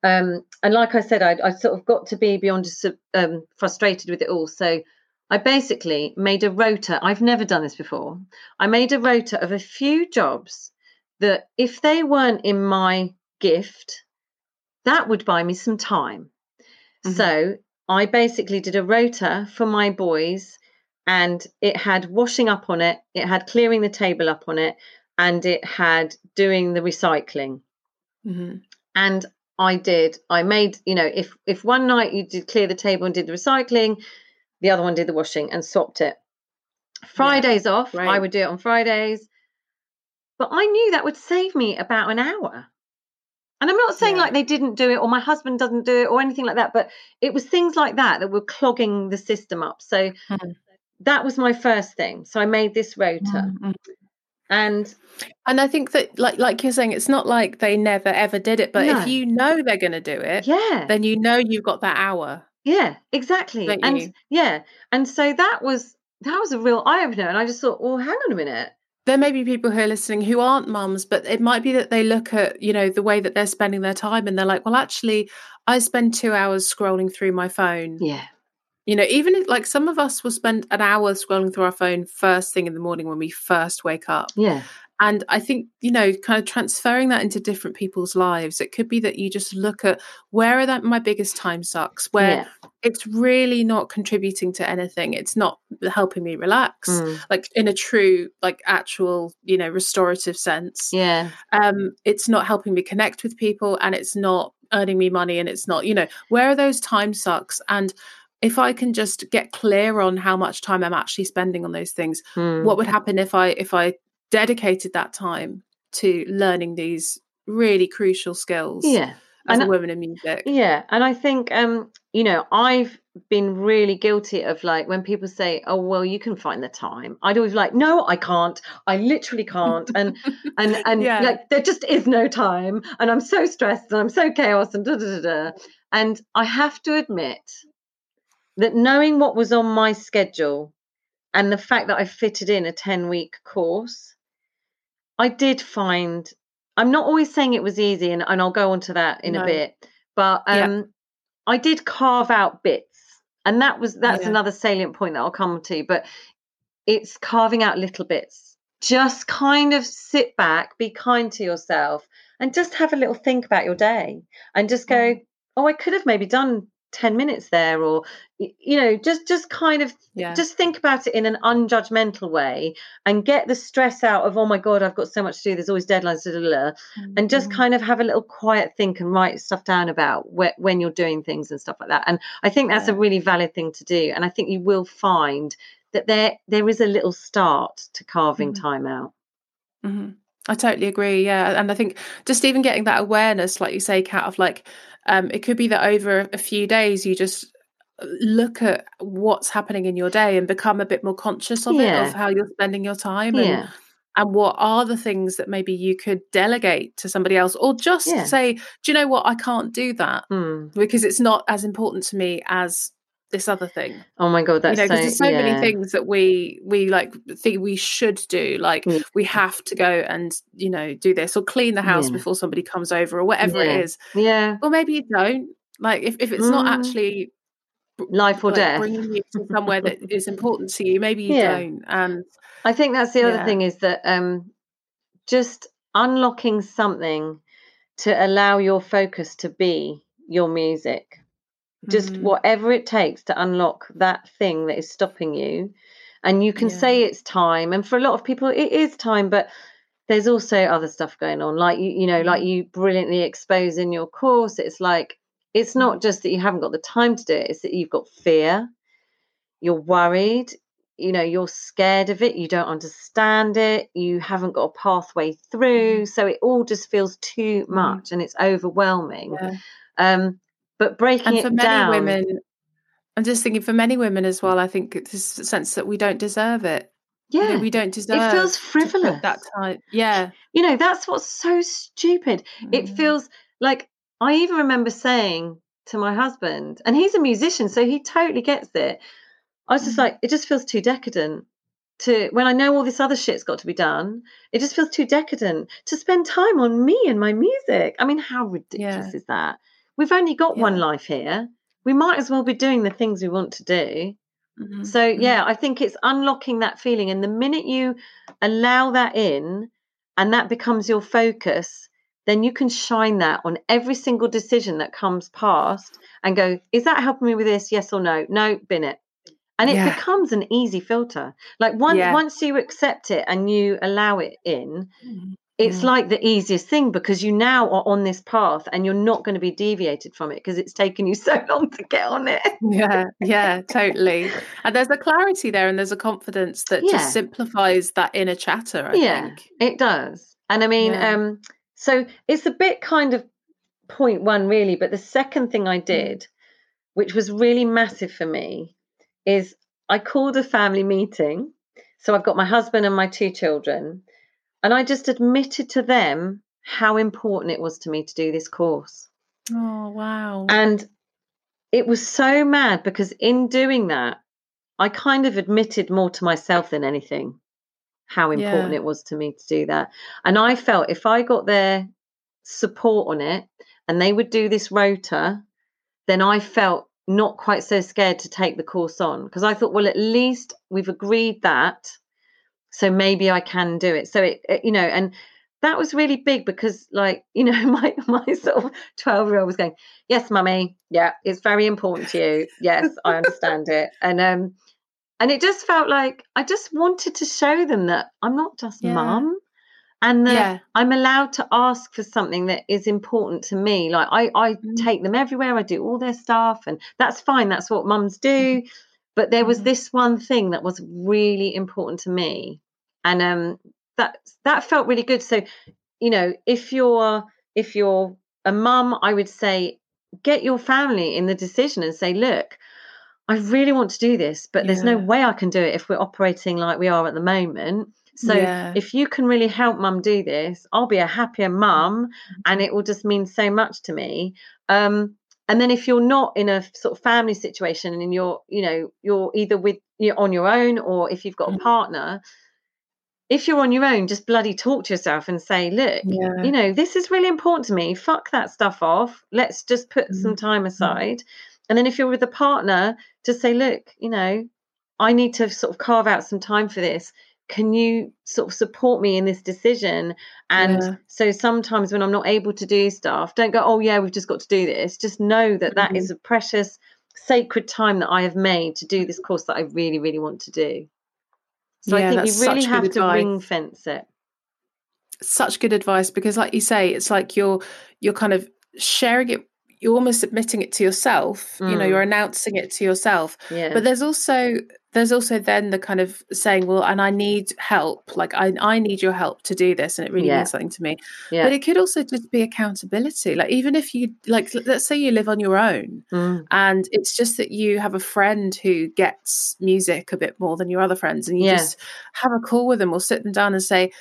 Um, and like I said, I, I sort of got to be beyond just, um, frustrated with it all. So I basically made a rota. I've never done this before. I made a rota of a few jobs that, if they weren't in my gift, that would buy me some time. Mhm. So I basically did a rota for my boys, and it had washing up on it, it had clearing the table up on it, and it had doing the recycling Mhm. and I did. I made, you know, if if one night you did clear the table and did the recycling, the other one did the washing and swapped it. Fridays off, I would do it on Fridays. But I knew that would save me about an hour. And I'm not saying Yeah. like they didn't do it or my husband doesn't do it or anything like that, but it was things like that that were clogging the system up. So Mhm. that was my first thing. So I made this rota. Mhm. And And I think that, like, like you're saying, it's not like they never ever did it. But No. if you know they're going to do it, yeah. then you know you've got that hour. Yeah, exactly. Don't and you? yeah, and so that was that was a real eye opener, and I just thought, well, hang on a minute. There may be people who are listening who aren't mums, but it might be that they look at, you know, the way that they're spending their time and they're like, well, actually, I spend two hours scrolling through my phone. Yeah, You know, even if, like some of us will spend an hour scrolling through our phone first thing in the morning when we first wake up. yeah, And I think, you know, kind of transferring that into different people's lives, it could be that you just look at where are that my biggest time sucks, where yeah, it's really not contributing to anything. It's not helping me relax, mm, like in a true, like actual, you know, restorative sense. yeah, Um, it's not helping me connect with people and it's not earning me money and it's not, you know, where are those time sucks? And if I can just get clear on how much time I'm actually spending on those things, mm, what would happen if I if I dedicated that time to learning these really crucial skills? yeah, as And a woman in music. Yeah, and I think um, you know, I've been really guilty of like when people say, "Oh, well, you can find the time." I'd always like, "No, I can't. I literally can't." And and and Yeah. like there just is no time, and I'm so stressed and I'm so chaos and da da da da. And I have to admit that knowing what was on my schedule and the fact that I fitted in a 10 week course, I did find I'm not always saying it was easy, and, and I'll go on to that in No. a bit, but Yeah. um, I did carve out bits, and that was that's Yeah. another salient point that I'll come to. But it's carving out little bits. Just kind of sit back, be kind to yourself, and just have a little think about your day, and just go, Mm. oh, I could have maybe done ten minutes there, or you know, just just kind of Yeah. just think about it in an unjudgmental way and get the stress out of oh my god i've got so much to do there's always deadlines da, da, da, da," and just Mhm. kind of have a little quiet think and write stuff down about whe- when you're doing things and stuff like that and i think that's a really valid thing to do and i think you will find that there there is a little start to carving Mhm. time out Mhm. I totally agree. Yeah, and I think just even getting that awareness, like you say, Cat, of like, um, it could be that over a few days you just uh, look at what's happening in your day and become a bit more conscious of it, of how you're spending your time, and yeah and what are the things that maybe you could delegate to somebody else, or just Yeah. say, do you know what, I can't do that Hmm. because it's not as important to me as this other thing oh my god you that's know so, there's so yeah. many things that we we like think we should do like Yeah. we have to go and you know do this or clean the house Yeah. before somebody comes over or whatever it is yeah or maybe you don't like if, if it's not Mm. actually life or like, death bringing you to somewhere that is important to you maybe you don't and I think that's the other thing is that um, just unlocking something to allow your focus to be your music. Just Mhm. whatever it takes to unlock that thing that is stopping you. And you can Yeah. say it's time. And for a lot of people, it is time, but there's also other stuff going on. Like, you, you know, like you brilliantly expose in your course, it's like, it's not just that you haven't got the time to do it, it's that you've got fear, you're worried, you know you're scared of it you don't understand it you haven't got a pathway through so it all just feels too much and it's overwhelming Yeah. um but breaking and it for many down women i'm just thinking for many women as well i think this sense that we don't deserve it yeah we don't deserve It feels frivolous. that time yeah you know that's what's so stupid it Mm. feels like i even remember saying to my husband and he's a musician so he totally gets it i was just Mm. like it just feels too decadent to when i know all this other shit's got to be done it just feels too decadent to spend time on me and my music i mean how ridiculous Yeah. is that we've only got one life here we might as well be doing the things we want to do Mhm. so Mhm. yeah, I think it's unlocking that feeling, and the minute you allow that in, and that becomes your focus, then you can shine that on every single decision that comes past, and go, is that helping me with this? Yes or no? No, bin it. And it Yeah. becomes an easy filter. Like once Yeah. once you accept it and you allow it in, Mhm. It's Mm. like the easiest thing because you now are on this path and you're not going to be deviated from it because it's taken you so long to get on it. yeah yeah totally and there's a clarity there and there's a confidence that Yeah. just simplifies that inner chatter i yeah, think it does. And I mean, Yeah. um, so it's a bit kind of point one, really. But the second thing Mm. I did, which was really massive for me, is I called a family meeting. So I've got my husband and my two children, and I just admitted to them how important it was to me to do this course. oh wow And it was so mad because in doing that, I kind of admitted more to myself than anything how important Yeah. it was to me to do that. And I felt if I got their support on it and they would do this rota, then I felt not quite so scared to take the course on because I thought, well, at least we've agreed that. So maybe I can do it. So it, it- you know, and that was really big because like, you know, my my sort of 12 year old was going, Yes, mummy, yeah, it's very important to you. Yes, I understand it. And um and it just felt like I just wanted to show them that I'm not just Yeah. mum and that yeah I'm allowed to ask for something that is important to me. Like I, I Mhm. take them everywhere, I do all their stuff, and that's fine. That's what mums do. But there was Mhm. this one thing that was really important to me, and um, that that felt really good. So, you know, if you're if you're a mum, I would say, get your family in the decision and say, look, I really want to do this, but there's no way I can do it if we're operating like we are at the moment. So Yeah. if you can really help mum do this, I'll be a happier mum and it will just mean so much to me. Um, and then if you're not in a sort of family situation and you're, you know, you're either with you're on your own or if you've got a Mhm. partner, if you're on your own, just bloody talk to yourself and say, look, Yeah. you know, this is really important to me. Fuck that stuff off. Let's just put some time aside. And then if you're with a partner, just say, look, you know, I need to sort of carve out some time for this. Can you sort of support me in this decision? And Yeah. so sometimes when I'm not able to do stuff, don't go, oh, yeah, we've just got to do this. Just know that that is mm-hmm. a precious, sacred time that I have made to do this course that I really, really want to do. So Yeah, I think you really have to ring fence it. such good advice because like you say it's like you're you're kind of sharing it you're almost admitting it to yourself you know Mm. you're announcing it to yourself Yeah. but there's also there's also then the kind of saying well and i need help like i i need your help to do this and it really Yeah. means something to me yeah. but it could also just be accountability like even if you like let's say you live on your own Mm. and it's just that you have a friend who gets music a bit more than your other friends and you Yeah. just have a call with them or sit them down and say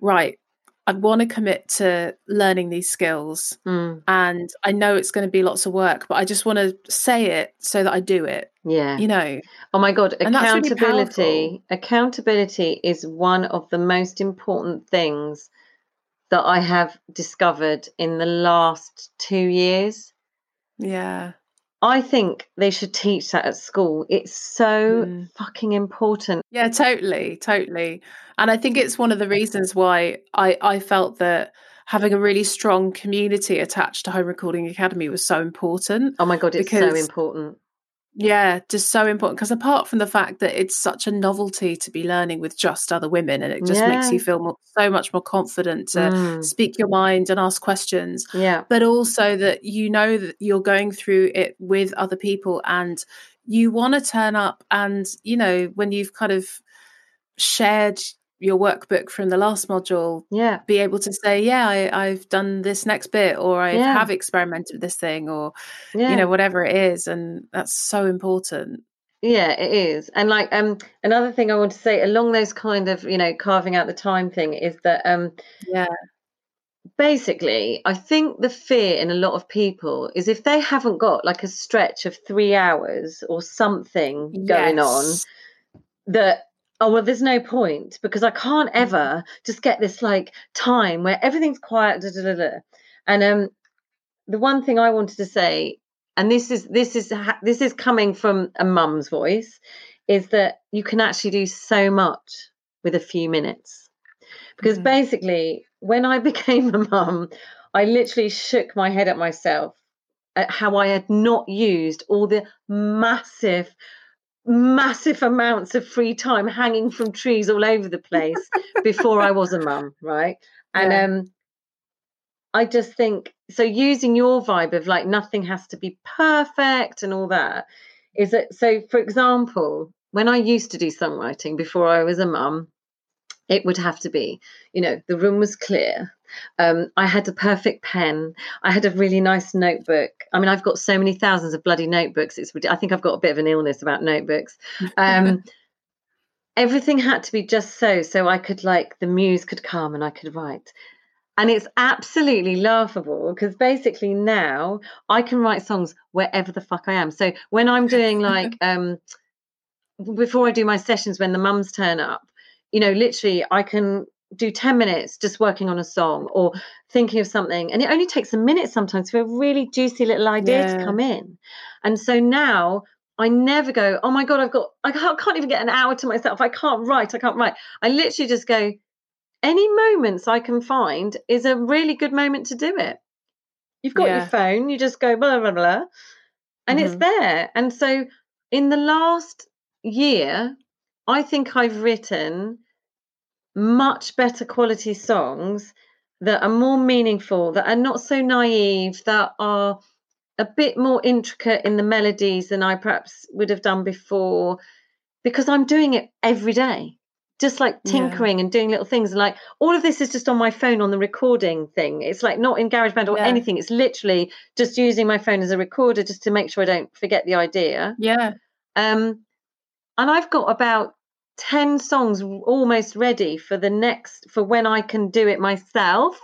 right i want to commit to learning these skills Mm. and i know it's going to be lots of work but i just want to say it so that i do it Yeah. you know Oh my God, that's really accountability. accountability is one of the most important things that I have discovered in the last two years. yeah I think they should teach that at school. It's so Mm. fucking important. yeah totally totally and i think it's one of the reasons why i i felt that having a really strong community attached to home recording academy was so important Oh my God, it's so important. Yeah, just so important because apart from the fact that it's such a novelty to be learning with just other women and it just makes you feel more, so much more confident to Mm. speak your mind and ask questions, Yeah. but also that you know that you're going through it with other people and you want to turn up and, you know, when you've kind of shared your workbook from the last module, Yeah. be able to say, yeah, I, I've done this next bit or I Yeah. have experimented with this thing or Yeah. you know whatever it is and that's so important Yeah, it is. And like um another thing I want to say along those kind of, you know, carving out the time thing is that um yeah basically I think the fear in a lot of people is if they haven't got like a stretch of 3 hours or something going on that oh well there's no point because I can't ever just get this like time where everything's quiet da, da, da, and um the one thing I wanted to say and this is this is this is coming from a mum's voice is that you can actually do so much with a few minutes. Because Mhm. basically when I became a mum I literally shook my head at myself at how I had not used all the massive massive amounts of free time hanging from trees all over the place before I was a mum, right? And Yeah. um I just think so using your vibe of like nothing has to be perfect and all that is that so for example, when I used to do songwriting before I was a mum, it would have to be, you know, the room was clear. Um, I had a perfect pen. I had a really nice notebook. I mean, I've got so many thousands of bloody notebooks. It's I think I've got a bit of an illness about notebooks. Um, everything had to be just so, so I could like the muse could come and I could write. And it's absolutely laughable because basically now I can write songs wherever the fuck I am. So when I'm doing like um before I do my sessions when the mums turn up, you know, literally I can do 10 minutes just working on a song or thinking of something. And it only takes a minute sometimes for a really juicy little idea Yeah. to come in. And so now I never go, oh my God, I've got, I can't, can't even get an hour to myself. I can't write. I can't write. I literally just go, any moments I can find is a really good moment to do it. You've got your phone, you just go blah, blah, blah, and it's Mhm. there. And so in the last year, I think I've written much better quality songs that are more meaningful, that are not so naive, that are a bit more intricate in the melodies than I perhaps would have done before, because I'm doing it every day. just like tinkering yeah. and doing little things. And like all of this is just on my phone on the recording thing. It's like not in GarageBand or yeah. anything. It's literally just using my phone as a recorder just to make sure I don't forget the idea. Yeah. Um, and I've got about 10 songs almost ready for the next for when I can do it myself.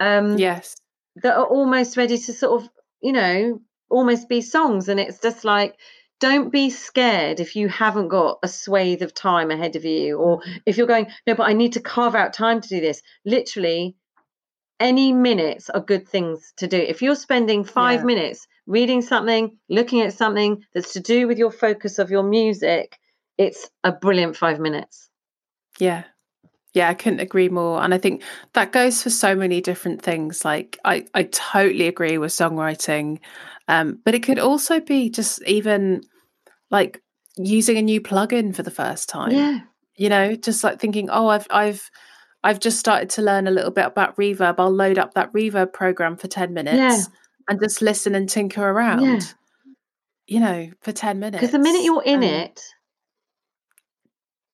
Um, yes. That are almost ready to sort of, you know, almost be songs. And it's just like, don't be scared if you haven't got a swathe of time ahead of you, or if you're going, no, but I need to carve out time to do this. Literally, any minutes are good things to do. If you're spending five yeah. minutes reading something, looking at something that's to do with your focus of your music, it's a brilliant five minutes. Yeah. Yeah, I couldn't agree more. And I think that goes for so many different things. Like I, I totally agree with songwriting. Um, but it could also be just even like using a new plugin for the first time. Yeah. You know, just like thinking, oh, I've I've I've just started to learn a little bit about reverb. I'll load up that reverb program for 10 minutes yeah. and just listen and tinker around. Yeah. You know, for 10 minutes. Because the minute you're in um, it,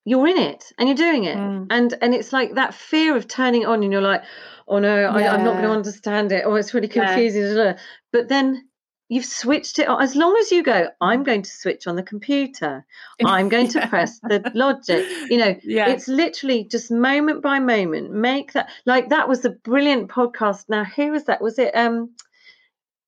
you're in it and you're doing it. Mm. And and it's like that fear of turning on and you're like, oh no, yeah. I, am not going to understand it. Oh, it's really confusing. Yeah. But then you've switched it on. As long as you go, I'm going to switch on the computer. I'm going to press the logic. You know, yeah. it's literally just moment by moment. Make that like that was a brilliant podcast. Now, who was that? Was it um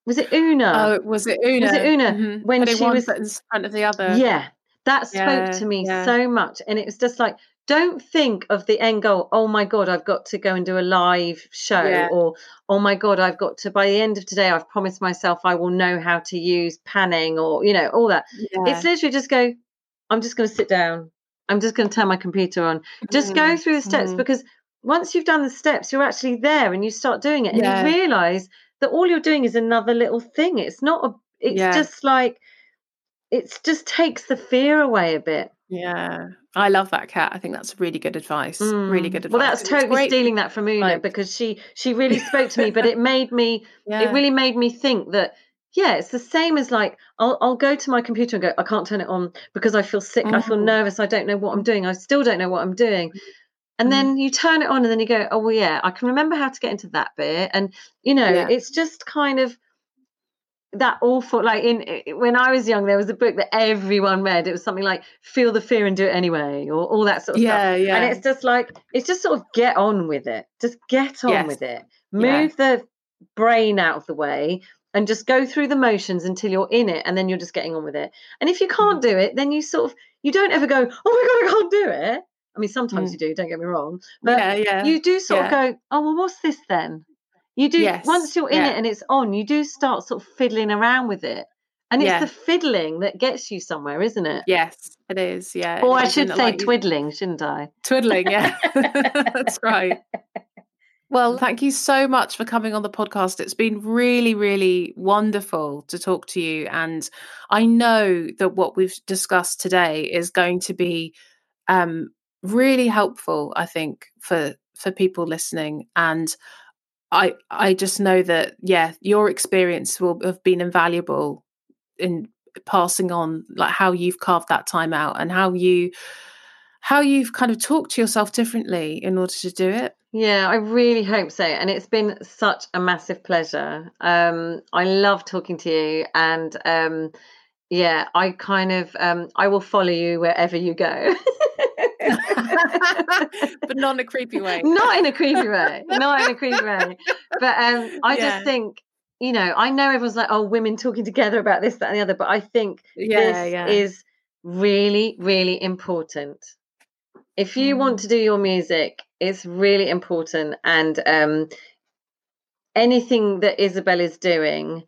was it Una? Oh, was it Una? Was it Una mm-hmm. when she was in front of the other? Yeah, that spoke yeah, to me yeah. so much, and it was just like don't think of the end goal oh my god i've got to go and do a live show yeah. or oh my god i've got to by the end of today i've promised myself i will know how to use panning or you know all that it's literally just go i'm just going to sit down i'm just going to turn my computer on just mm. go through the steps mm. because once you've done the steps you're actually there and you start doing it and you realize that all you're doing is another little thing it's not a it's just like it just takes the fear away a bit yeah, I love that cat. I think that's really good advice. Mm. Really good advice. Well, that's totally stealing that from Una like, because she she really spoke to me, but it made me yeah. it really made me think that yeah, it's the same as like I'll I'll go to my computer and go I can't turn it on because I feel sick, mm. I feel mm. nervous, I don't know what I'm doing, I still don't know what I'm doing. And mm. then you turn it on and then you go, oh well, yeah, I can remember how to get into that bit, and you know, yeah. it's just kind of that awful like in when I was young there was a book that everyone read it was something like feel the fear and do it anyway or all that sort of yeah, stuff yeah. and it's just like it's just sort of get on with it just get on yes. with it move yeah. the brain out of the way and just go through the motions until you're in it and then you're just getting on with it and if you can't mm-hmm. do it then you sort of you don't ever go oh my god I can't do it I mean sometimes mm. you do don't get me wrong but yeah, yeah. you do sort of go oh well what's this then you do yes. once you're in yeah. it and it's on, you do start sort of fiddling around with it. And it's yeah. the fiddling that gets you somewhere, isn't it? Yes, it is. Yeah. Or I should say like twiddling, you... shouldn't I? Twiddling, yeah. That's right. Well, thank you so much for coming on the podcast. It's been really, really wonderful to talk to you. And I know that what we've discussed today is going to be um, really helpful, I think, for for people listening. And I I just know that yeah, your experience will have been invaluable in passing on like how you've carved that time out and how you how you've kind of talked to yourself differently in order to do it. Yeah, I really hope so. And it's been such a massive pleasure. Um, I love talking to you and um, yeah, I kind of um, I will follow you wherever you go. but not in a creepy way. Not in a creepy way. Not in a creepy way. But um, I yeah. just think, you know, I know everyone's like, oh, women talking together about this, that, and the other, but I think yeah, this yeah. is really, really important. If you mm. want to do your music, it's really important. And um, anything that Isabel is doing,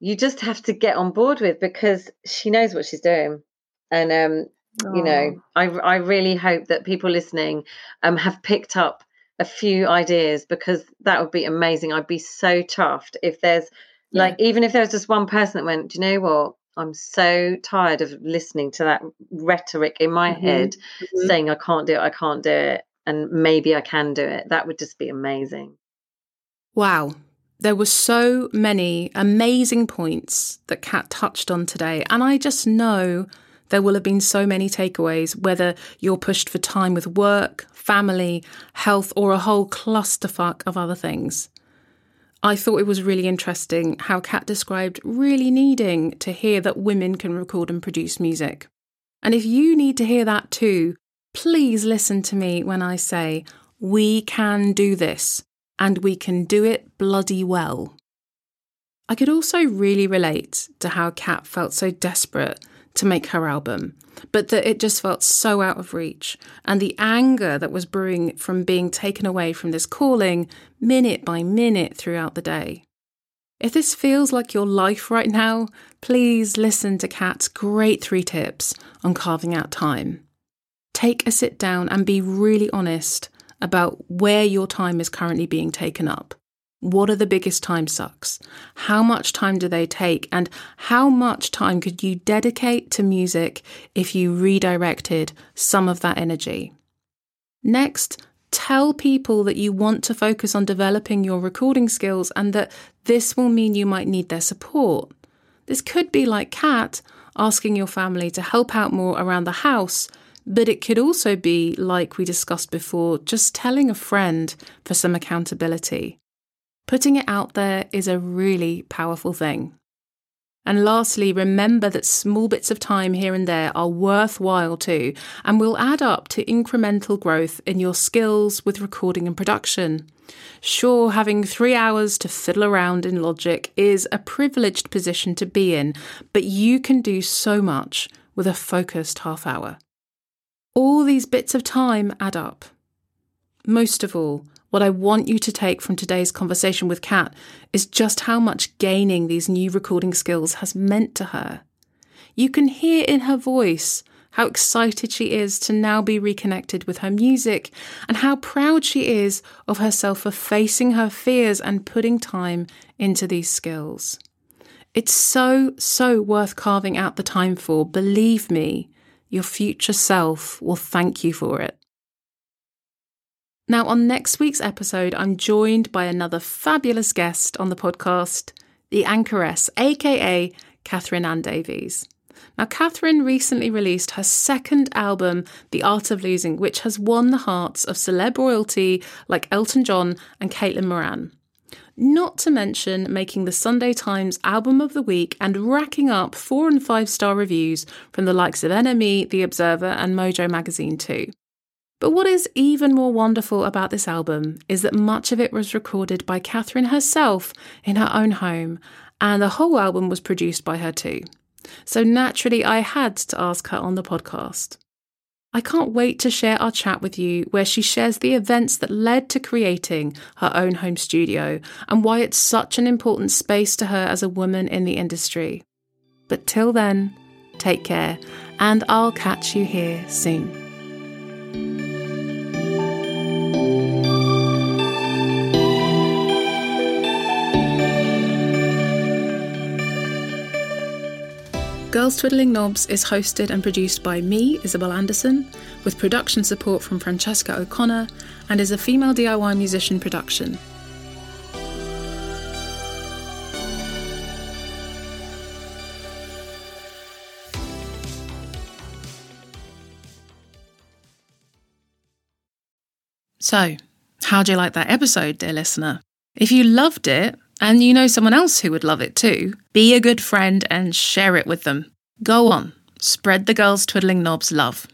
you just have to get on board with because she knows what she's doing. And um, you know i i really hope that people listening um have picked up a few ideas because that would be amazing i'd be so chuffed if there's yeah. like even if there was just one person that went do you know what i'm so tired of listening to that rhetoric in my mm-hmm. head mm-hmm. saying i can't do it i can't do it and maybe i can do it that would just be amazing wow there were so many amazing points that cat touched on today and i just know there will have been so many takeaways, whether you're pushed for time with work, family, health, or a whole clusterfuck of other things. I thought it was really interesting how Cat described really needing to hear that women can record and produce music. And if you need to hear that too, please listen to me when I say, we can do this, and we can do it bloody well. I could also really relate to how Cat felt so desperate to make her album, but that it just felt so out of reach, and the anger that was brewing from being taken away from this calling minute by minute throughout the day. If this feels like your life right now, please listen to Cat's great three tips on carving out time. Take a sit down and be really honest about where your time is currently being taken up. What are the biggest time sucks? How much time do they take? And how much time could you dedicate to music if you redirected some of that energy? Next, tell people that you want to focus on developing your recording skills and that this will mean you might need their support. This could be like Cat asking your family to help out more around the house, but it could also be, like we discussed before, just telling a friend for some accountability. Putting it out there is a really powerful thing. And lastly, remember that small bits of time here and there are worthwhile too, and will add up to incremental growth in your skills with recording and production. Sure, having three hours to fiddle around in Logic is a privileged position to be in, but you can do so much with a focused half hour. All these bits of time add up. Most of all, what I want you to take from today's conversation with Cat is just how much gaining these new recording skills has meant to her. You can hear in her voice how excited she is to now be reconnected with her music and how proud she is of herself for facing her fears and putting time into these skills. It's so, so worth carving out the time for. Believe me, your future self will thank you for it. Now, on next week's episode, I'm joined by another fabulous guest on the podcast, the anchoress, aka Catherine Anne Davies. Now, Catherine recently released her second album, The Art of Losing, which has won the hearts of celeb royalty like Elton John and Caitlin Moran. Not to mention making the Sunday Times Album of the Week and racking up four and five star reviews from the likes of NME, The Observer, and Mojo magazine, too. But what is even more wonderful about this album is that much of it was recorded by Catherine herself in her own home, and the whole album was produced by her too. So naturally, I had to ask her on the podcast. I can't wait to share our chat with you, where she shares the events that led to creating her own home studio and why it's such an important space to her as a woman in the industry. But till then, take care, and I'll catch you here soon. Girls Twiddling Knobs is hosted and produced by me, Isabel Anderson, with production support from Francesca O'Connor, and is a female DIY musician production. So, how do you like that episode, dear listener? If you loved it, and you know someone else who would love it too, be a good friend and share it with them. Go on, spread the girls twiddling knobs love.